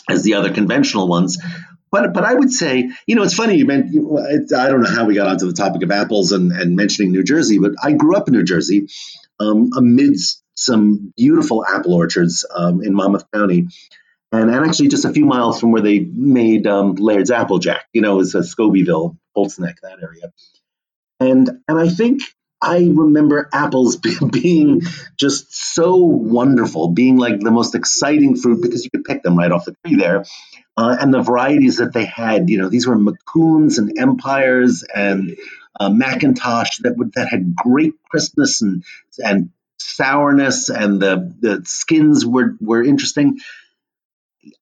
as the other conventional ones. But, but I would say, you know, it's funny. You meant I don't know how we got onto the topic of apples and, and mentioning New Jersey, but I grew up in New Jersey um, amidst some beautiful apple orchards um, in Monmouth County. And, and actually, just a few miles from where they made um, Laird's Applejack, you know, is a Colts Neck, that area. And and I think I remember apples being just so wonderful, being like the most exciting fruit because you could pick them right off the tree there uh, and the varieties that they had. You know, these were Macouns and Empires and uh, McIntosh that would, that had great crispness and and sourness, and the the skins were were interesting.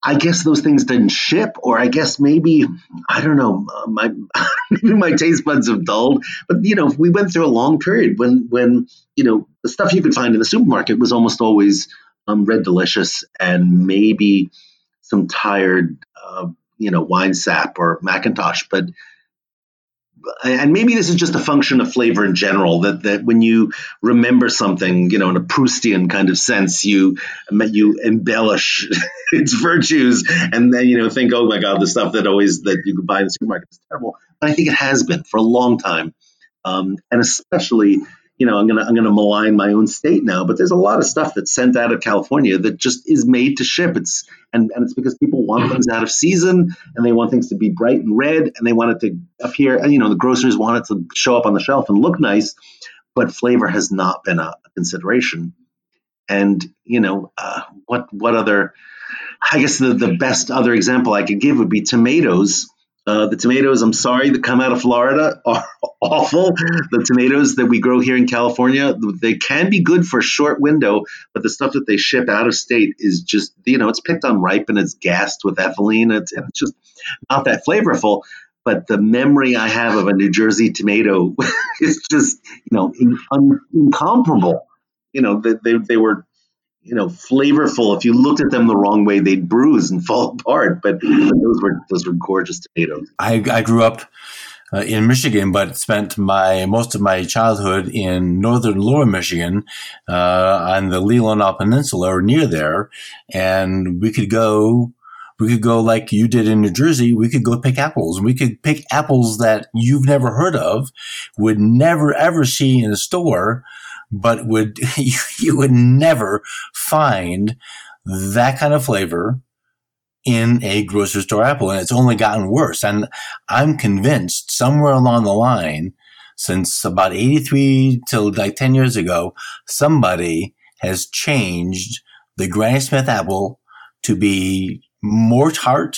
I guess those things didn't ship, or I guess maybe I don't know. My maybe my taste buds have dulled, but you know, we went through a long period when when you know the stuff you could find in the supermarket was almost always um, red delicious and maybe some tired, uh, you know, Winesap or McIntosh, But and maybe this is just a function of flavor in general that that when you remember something, you know, in a Proustian kind of sense, you you embellish its virtues and then you know think, oh my God, the stuff that always that you could buy in the supermarket is terrible. But I think it has been for a long time, um, and especially you know, I'm gonna I'm gonna malign my own state now, but there's a lot of stuff that's sent out of California that just is made to ship. It's and, and it's because people want things out of season and they want things to be bright and red and they want it to appear. And you know, the grocers want it to show up on the shelf and look nice, but flavor has not been a, consideration. And you know, uh, what what other? I guess the the best other example I could give would be tomatoes uh, the tomatoes, I'm sorry, that come out of Florida are awful. The tomatoes that we grow here in California, they can be good for a short window, but the stuff that they ship out of state is just, you know, it's picked on ripe and it's gassed with ethylene. It's, it's just not that flavorful. But the memory I have of a New Jersey tomato is just, you know, in, un, incomparable. You know, they, they, they were you know, flavorful. If you looked at them the wrong way, they'd bruise and fall apart. But, but those were those were gorgeous tomatoes. I, I grew up uh, in Michigan, but spent my most of my childhood in northern Lower Michigan uh, on the Leelanau Peninsula or near there, and we could go. We could go like you did in New Jersey. We could go pick apples. We could pick apples that you've never heard of, would never ever see in a store but would you, would never find that kind of flavor in a grocery store apple and it's only gotten worse. And i'm convinced somewhere along the line since about 83 till like 10 years ago somebody has changed the granny smith apple to be more tart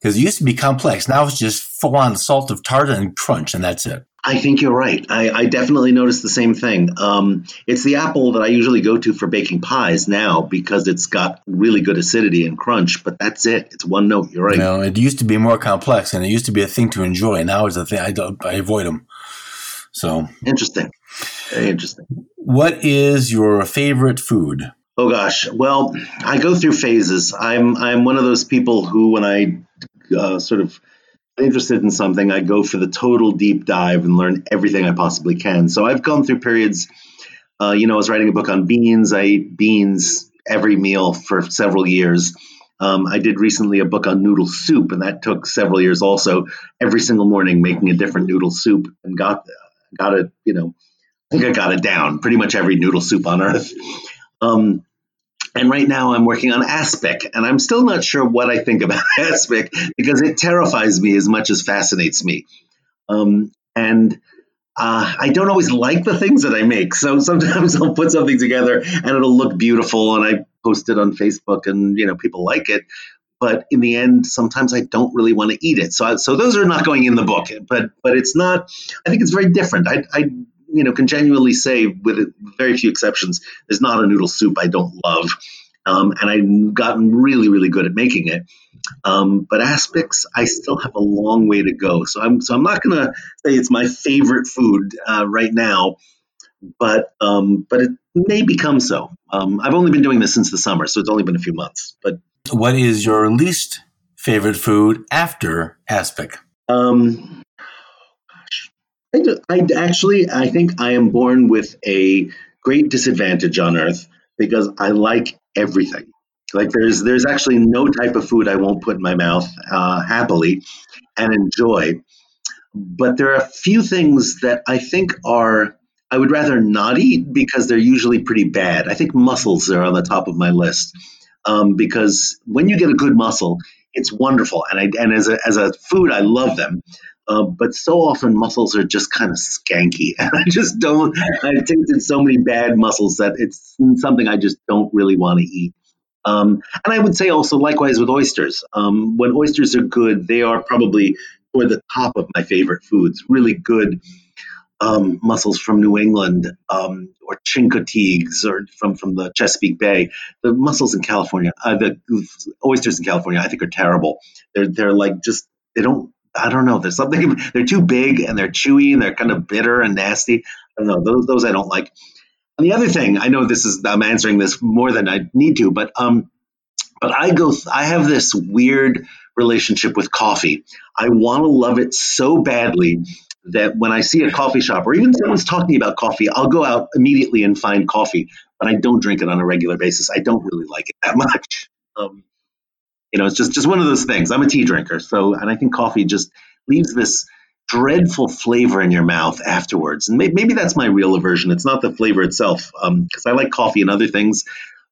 because it used to be complex. Now it's just full on salt of tart and crunch and that's it I think you're right. I, I definitely noticed the same thing. Um, it's the apple that I usually go to for baking pies now because it's got really good acidity and crunch, but that's it. It's one note. You're right. You know, it used to be more complex and it used to be a thing to enjoy. Now it's a thing I, don't, I avoid them. So interesting. Very interesting. What is your favorite food? Oh gosh. Well, I go through phases. I'm I'm one of those people who, when I uh, sort of interested in something, I go for the total deep dive and learn everything I possibly can. So I've gone through periods. Uh, you know, I was writing a book on beans. I ate beans every meal for several years. Um, I did recently a book on noodle soup, and that took several years also. Every single morning, making a different noodle soup, and got got it. You know, I think I got it down. Pretty much every noodle soup on earth. Um, and right now I'm working on aspic, and I'm still not sure what I think about aspic because it terrifies me as much as fascinates me. Um, and uh, I don't always like the things that I make. So sometimes I'll put something together and it'll look beautiful and I post it on Facebook and you know people like it. But in the end, sometimes I don't really want to eat it. So I, so those are not going in the book. But but it's not. I think it's very different. I, I you know can genuinely say with very few exceptions, there's not a noodle soup I don't love. Um, and I've gotten really, really good at making it. Um, but aspics, I still have a long way to go. So I'm so I'm not going to say it's my favorite food uh, right now, but um, but it may become so. Um, I've only been doing this since the summer, so it's only been a few months. But what is your least favorite food after aspic? Um, I, I actually I think I am born with a great disadvantage on Earth because I like everything. Like there's there's actually no type of food I won't put in my mouth uh, happily and enjoy. But there are a few things that I think are I would rather not eat because they're usually pretty bad. I think mussels are on the top of my list um, because when you get a good mussel, it's wonderful, and I and as a as a food, I love them. Uh, but so often mussels are just kind of skanky, and I just don't. I've tasted so many bad mussels that it's something I just don't really want to eat. Um, and I would say also likewise with oysters. Um, when oysters are good, they are probably toward the top of my favorite foods. Really good um, mussels from New England um, or chincoteagues or from, from the Chesapeake Bay. The mussels in California, uh, the oysters in California, I think are terrible. They're they're like just they don't. I don't know. There's something. They're too big and they're chewy and they're kind of bitter and nasty. I don't know. Those those I don't like. And the other thing, I know this is I'm answering this more than I need to, but um, but I go. I have this weird relationship with coffee. I want to love it so badly that when I see a coffee shop or even someone's talking about coffee, I'll go out immediately and find coffee, but I don't drink it on a regular basis. I don't really like it that much. Um, you know, it's just just one of those things. I'm a tea drinker, so and I think coffee just leaves this dreadful flavor in your mouth afterwards. And maybe, maybe that's my real aversion. It's not the flavor itself, because um, I like coffee and other things,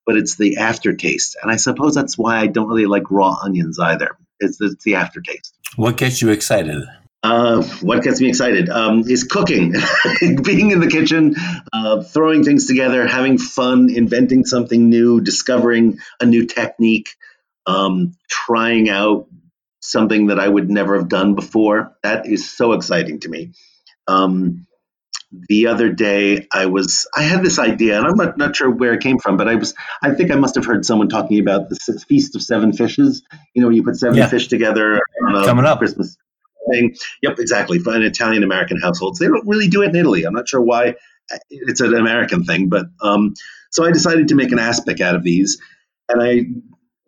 but it's the aftertaste. And I suppose that's why I don't really like raw onions either. It's, it's the aftertaste. What gets you excited? Uh, what gets me excited um, is cooking, being in the kitchen, uh, throwing things together, having fun, inventing something new, discovering a new technique, um, trying out something that I would never have done before. That is so exciting to me. Um, the other day I was I had this idea and I'm not, not sure where it came from, but I was I think I must have heard someone talking about the feast of seven fishes. You know, you put seven yeah. fish together on coming up Christmas thing. Yep, exactly. For an Italian American households, they don't really do it in Italy. I'm not sure why. It's an American thing, but um, so I decided to make an aspic out of these, and I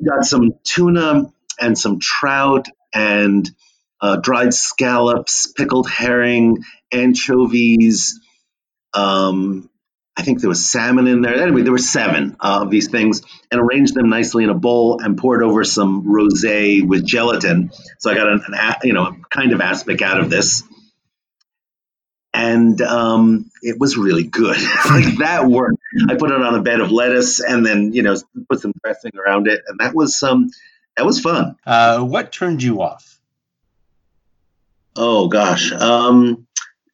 got some tuna and some trout and uh, dried scallops, pickled herring, anchovies. Um, I think there was salmon in there. Anyway, there were seven uh, of these things, and arranged them nicely in a bowl and poured over some rosé with gelatin. So I got an, an you know kind of aspic out of this, and um, it was really good. like that worked. I put it on a bed of lettuce and then you know put some dressing around it, and that was some. Um, that was fun. Uh, what turned you off? Oh gosh, um,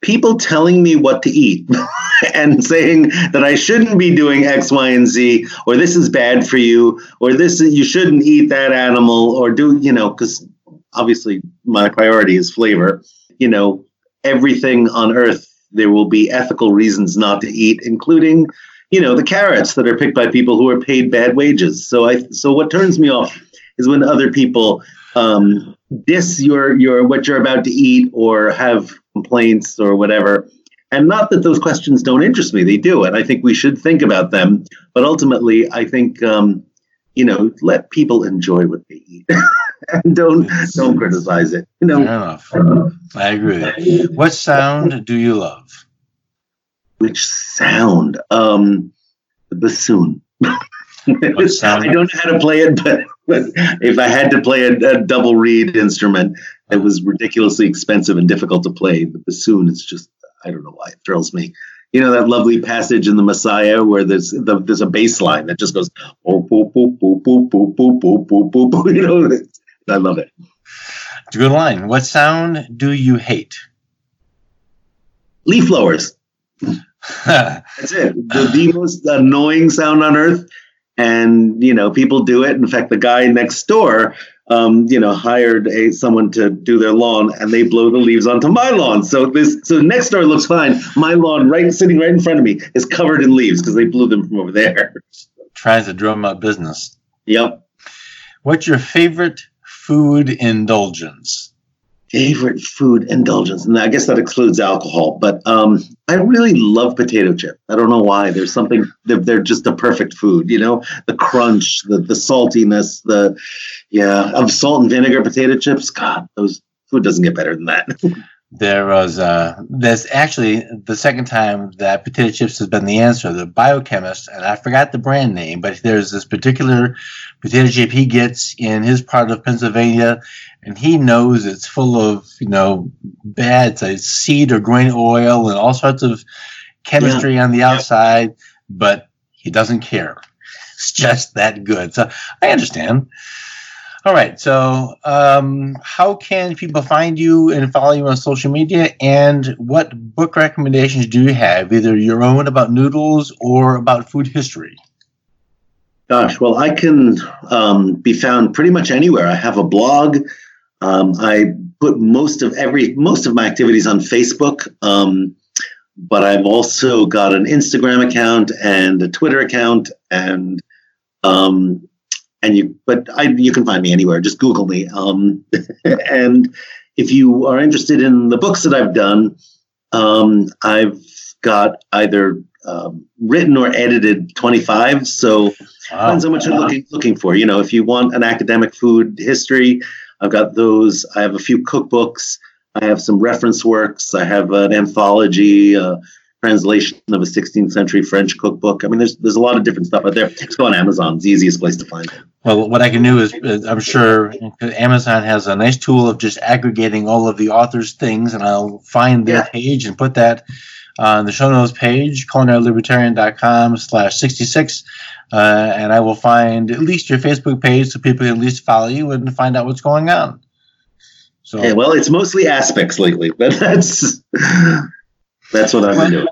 people telling me what to eat and saying that I shouldn't be doing X, Y, and Z, or this is bad for you, or this you shouldn't eat that animal, or do you know? Because obviously my priority is flavor. You know, everything on earth there will be ethical reasons not to eat, including you know the carrots that are picked by people who are paid bad wages. So I so what turns me off is when other people um, diss your your what you're about to eat or have complaints or whatever. And not that those questions don't interest me; they do, and I think we should think about them. But ultimately, I think um, you know, let people enjoy what they eat, and don't don't criticize it. You know, enough. I agree. What sound do you love? Which sound? Um, the bassoon. I don't know how to play it, but, but if I had to play a, a, double reed instrument that was ridiculously expensive and difficult to play, the bassoon is just, I don't know why it thrills me. you know that lovely passage in the Messiah where there's the, there's a bass line that just goes boop boop boop boop boop boop boop boop boop boop. You know, I love it. It's a good line. What sound do you hate? Leaf blowers. That's it. The, the most annoying sound on earth. And, you know, people do it. In fact, the guy next door, um, you know, hired a someone to do their lawn and they blow the leaves onto my lawn. So this so next door looks fine. My lawn right sitting right in front of me is covered in leaves because they blew them from over there. Trying to drum up business. Yep. What's your favorite food indulgence? Favorite food indulgence and i guess that excludes alcohol but um, i really love potato chip. I don't know why. There's something they're, they're just a perfect food you know? The crunch the, the saltiness the yeah of salt and vinegar potato chips god those food doesn't get better than that. There was uh there's actually the second time that potato chips has been the answer the biochemist and i forgot the brand name but there's this particular potato chip he gets in his part of pennsylvania and he knows it's full of you know bad say, seed or grain oil and all sorts of chemistry yeah. on the outside but he doesn't care it's just that good so i understand all right. So, um, how can people find you and follow you on social media? And what book recommendations do you have, either your own about noodles or about food history? Gosh, well, I can um, be found pretty much anywhere. I have a blog. Um, I put most of every most of my activities on Facebook, um, but I've also got an Instagram account and a Twitter account, and um, and you but I you can find me anywhere. Just Google me. Um, and if you are interested in the books that I've done, um, I've got either um, written or edited 25. So wow. depends on what you're looking looking for. You know, if you want an academic food history, I've got those. I have a few cookbooks. I have some reference works. I have an anthology. Uh, translation of a 16th century French cookbook. I mean, there's there's a lot of different stuff out there. Just go on Amazon; it's the easiest place to find it. Well, what I can do is, I'm sure Amazon has a nice tool of just aggregating all of the author's things, and I'll find their yeah. page and put that on the show notes page, culinarylibertarian.com slash 66. Uh, and I will find at least your Facebook page so people can at least follow you and find out what's going on. So, yeah, well, it's mostly aspects lately, but that's that's what I've been doing.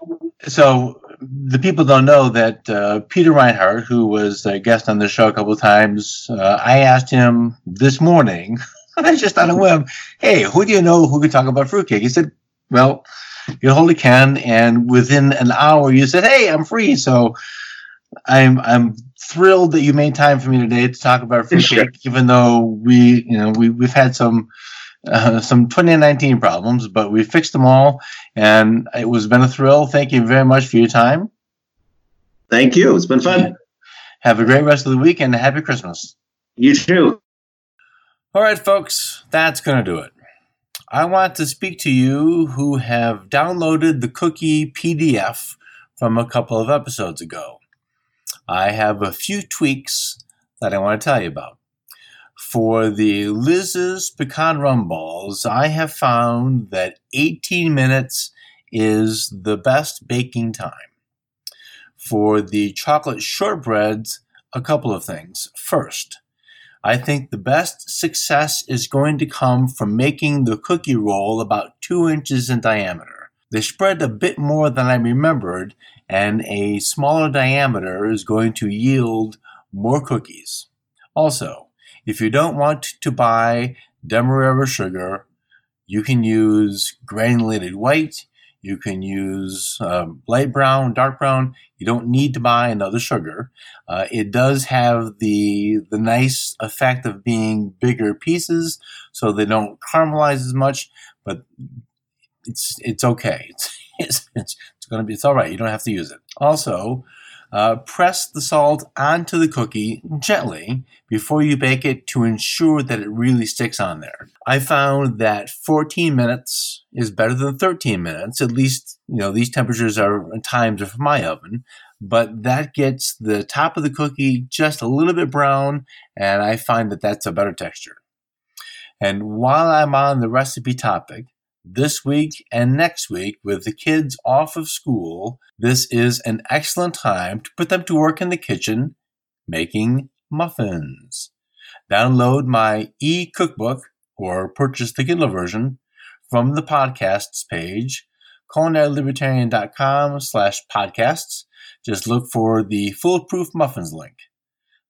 So the people don't know that uh, Peter Reinhart, who was a guest on the show a couple of times, uh, I asked him this morning, I just on a whim, hey, who do you know who could talk about fruitcake? He said, well, you holy can, and within an hour you said, hey, I'm free. So I'm I'm thrilled that you made time for me today to talk about fruitcake, sure. even though we you know we we've had some uh, some 2019 problems, but we fixed them all, and it was been a thrill. Thank you very much for your time. Thank you. It's been fun. Have a great rest of the week and a happy Christmas. You too. All right, folks, that's going to do it. I want to speak to you who have downloaded the cookie PDF from a couple of episodes ago. I have a few tweaks that I want to tell you about. For the Liz's pecan rum balls, I have found that 18 minutes is the best baking time. For the chocolate shortbreads, a couple of things. First, I think the best success is going to come from making the cookie roll about two inches in diameter. They spread a bit more than I remembered, and a smaller diameter is going to yield more cookies. Also, if you don't want to buy Demerara sugar, you can use granulated white. You can use um, light brown, dark brown. You don't need to buy another sugar. Uh, it does have the the nice effect of being bigger pieces, so they don't caramelize as much. But it's it's okay. It's it's, it's, it's gonna be it's all right. You don't have to use it. Also, uh, press the salt onto the cookie gently before you bake it to ensure that it really sticks on there. I found that 14 minutes is better than 13 minutes. At least, you know, these temperatures are times of my oven, but that gets the top of the cookie just a little bit brown, and I find that that's a better texture. And while I'm on the recipe topic, this week and next week with the kids off of school, this is an excellent time to put them to work in the kitchen making muffins. Download my e cookbook or purchase the Kindle version from the podcasts page, culinarylibertarian.com slash podcasts. Just look for the foolproof muffins link.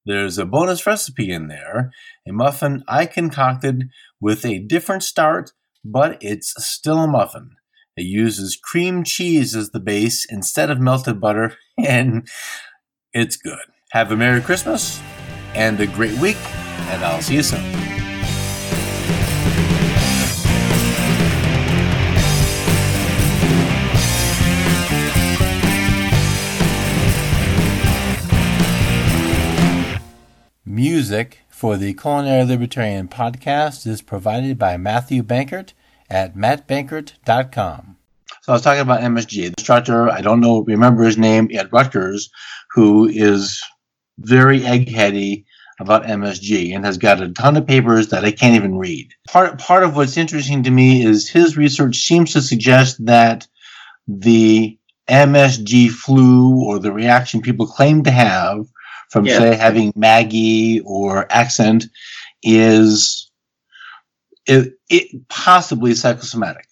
There's a bonus recipe in there, a muffin I concocted with a different start, but it's still a muffin. It uses cream cheese as the base instead of melted butter, and it's good. Have a Merry Christmas and a great week, and I'll see you soon. Music for the Culinary Libertarian podcast is provided by Matthew Bankert at mattbankert.com. So I was talking about MSG. The instructor, I don't know, remember his name at Rutgers, who is very eggheady about MSG and has got a ton of papers that I can't even read. Part part of what's interesting to me is his research seems to suggest that the MSG flu or the reaction people claim to have from Yeah. say having Maggi or accent is it, it possibly psychosomatic.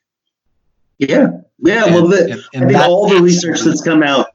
Yeah, yeah. Well, the, And- and I think that- all the research that's come out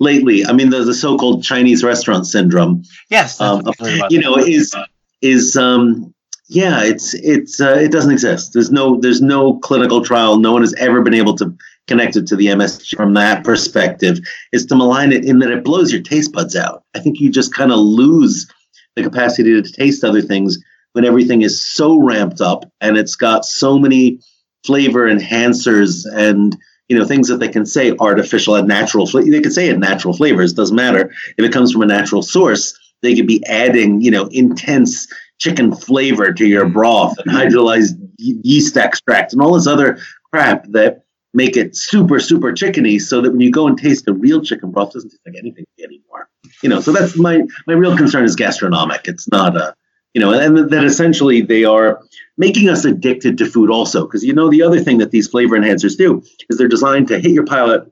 lately. I mean, the, the so-called Chinese restaurant syndrome. Yes, Um, what I heard about you know, is is um, yeah, it's it's uh, it doesn't exist. There's no there's no clinical trial. No one has ever been able to connect it to the MSG from that perspective. Is to malign it in that it blows your taste buds out. I think you just kind of lose the capacity to taste other things when everything is so ramped up and it's got so many flavor enhancers and you know things that they can say artificial and natural they can say it natural flavors doesn't matter if it comes from a natural source they could be adding you know intense chicken flavor to your broth and hydrolyzed yeast extract and all this other crap that make it super super chickeny so that when you go and taste the real chicken broth it doesn't taste like anything anymore. You know so that's my my real concern is gastronomic. It's not a you know and that essentially they are making us addicted to food also because you know the other thing that these flavor enhancers do is they're designed to hit your palate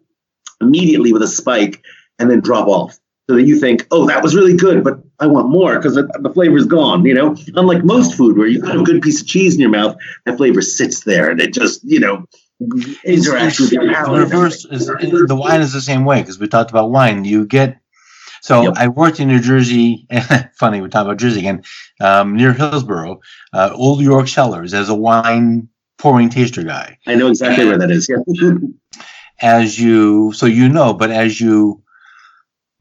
immediately with a spike and then drop off. So that you think oh that was really good but i want more because the, flavor's gone you know? Unlike most food where you put a good piece of cheese in your mouth that flavor sits there and it just you know with the reverse is the wine is the same way because we talked about wine. You get so Yep. I worked in New Jersey. funny, we talk about Jersey again. Um, near Hillsborough, uh, Old York Cellars as a wine pouring taster guy. i know exactly where that is yeah As you so you know, but as you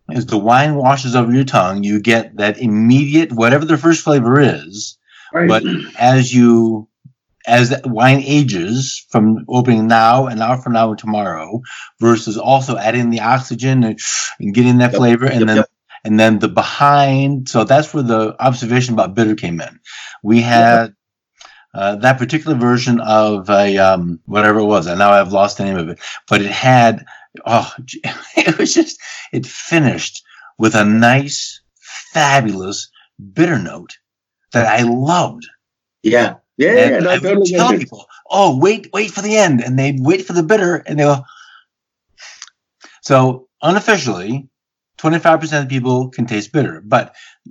as the wine washes over your tongue, you get that immediate whatever the first flavor is. right But as you as wine ages from opening now and hour from now and tomorrow versus also adding the oxygen and, and getting that Yep, flavor and yep, then yep. and then the behind. So that's where the observation about bitter came in. We had uh, that particular version of a um, whatever it was and now i've lost the name of it but it had oh it was just it finished with a nice fabulous bitter note that i loved. Yeah yeah, and yeah no, I totally tell people, "Oh, wait, wait for the end," and they'd wait for the bitter, and they go. So unofficially, twenty-five percent of people can taste bitter, but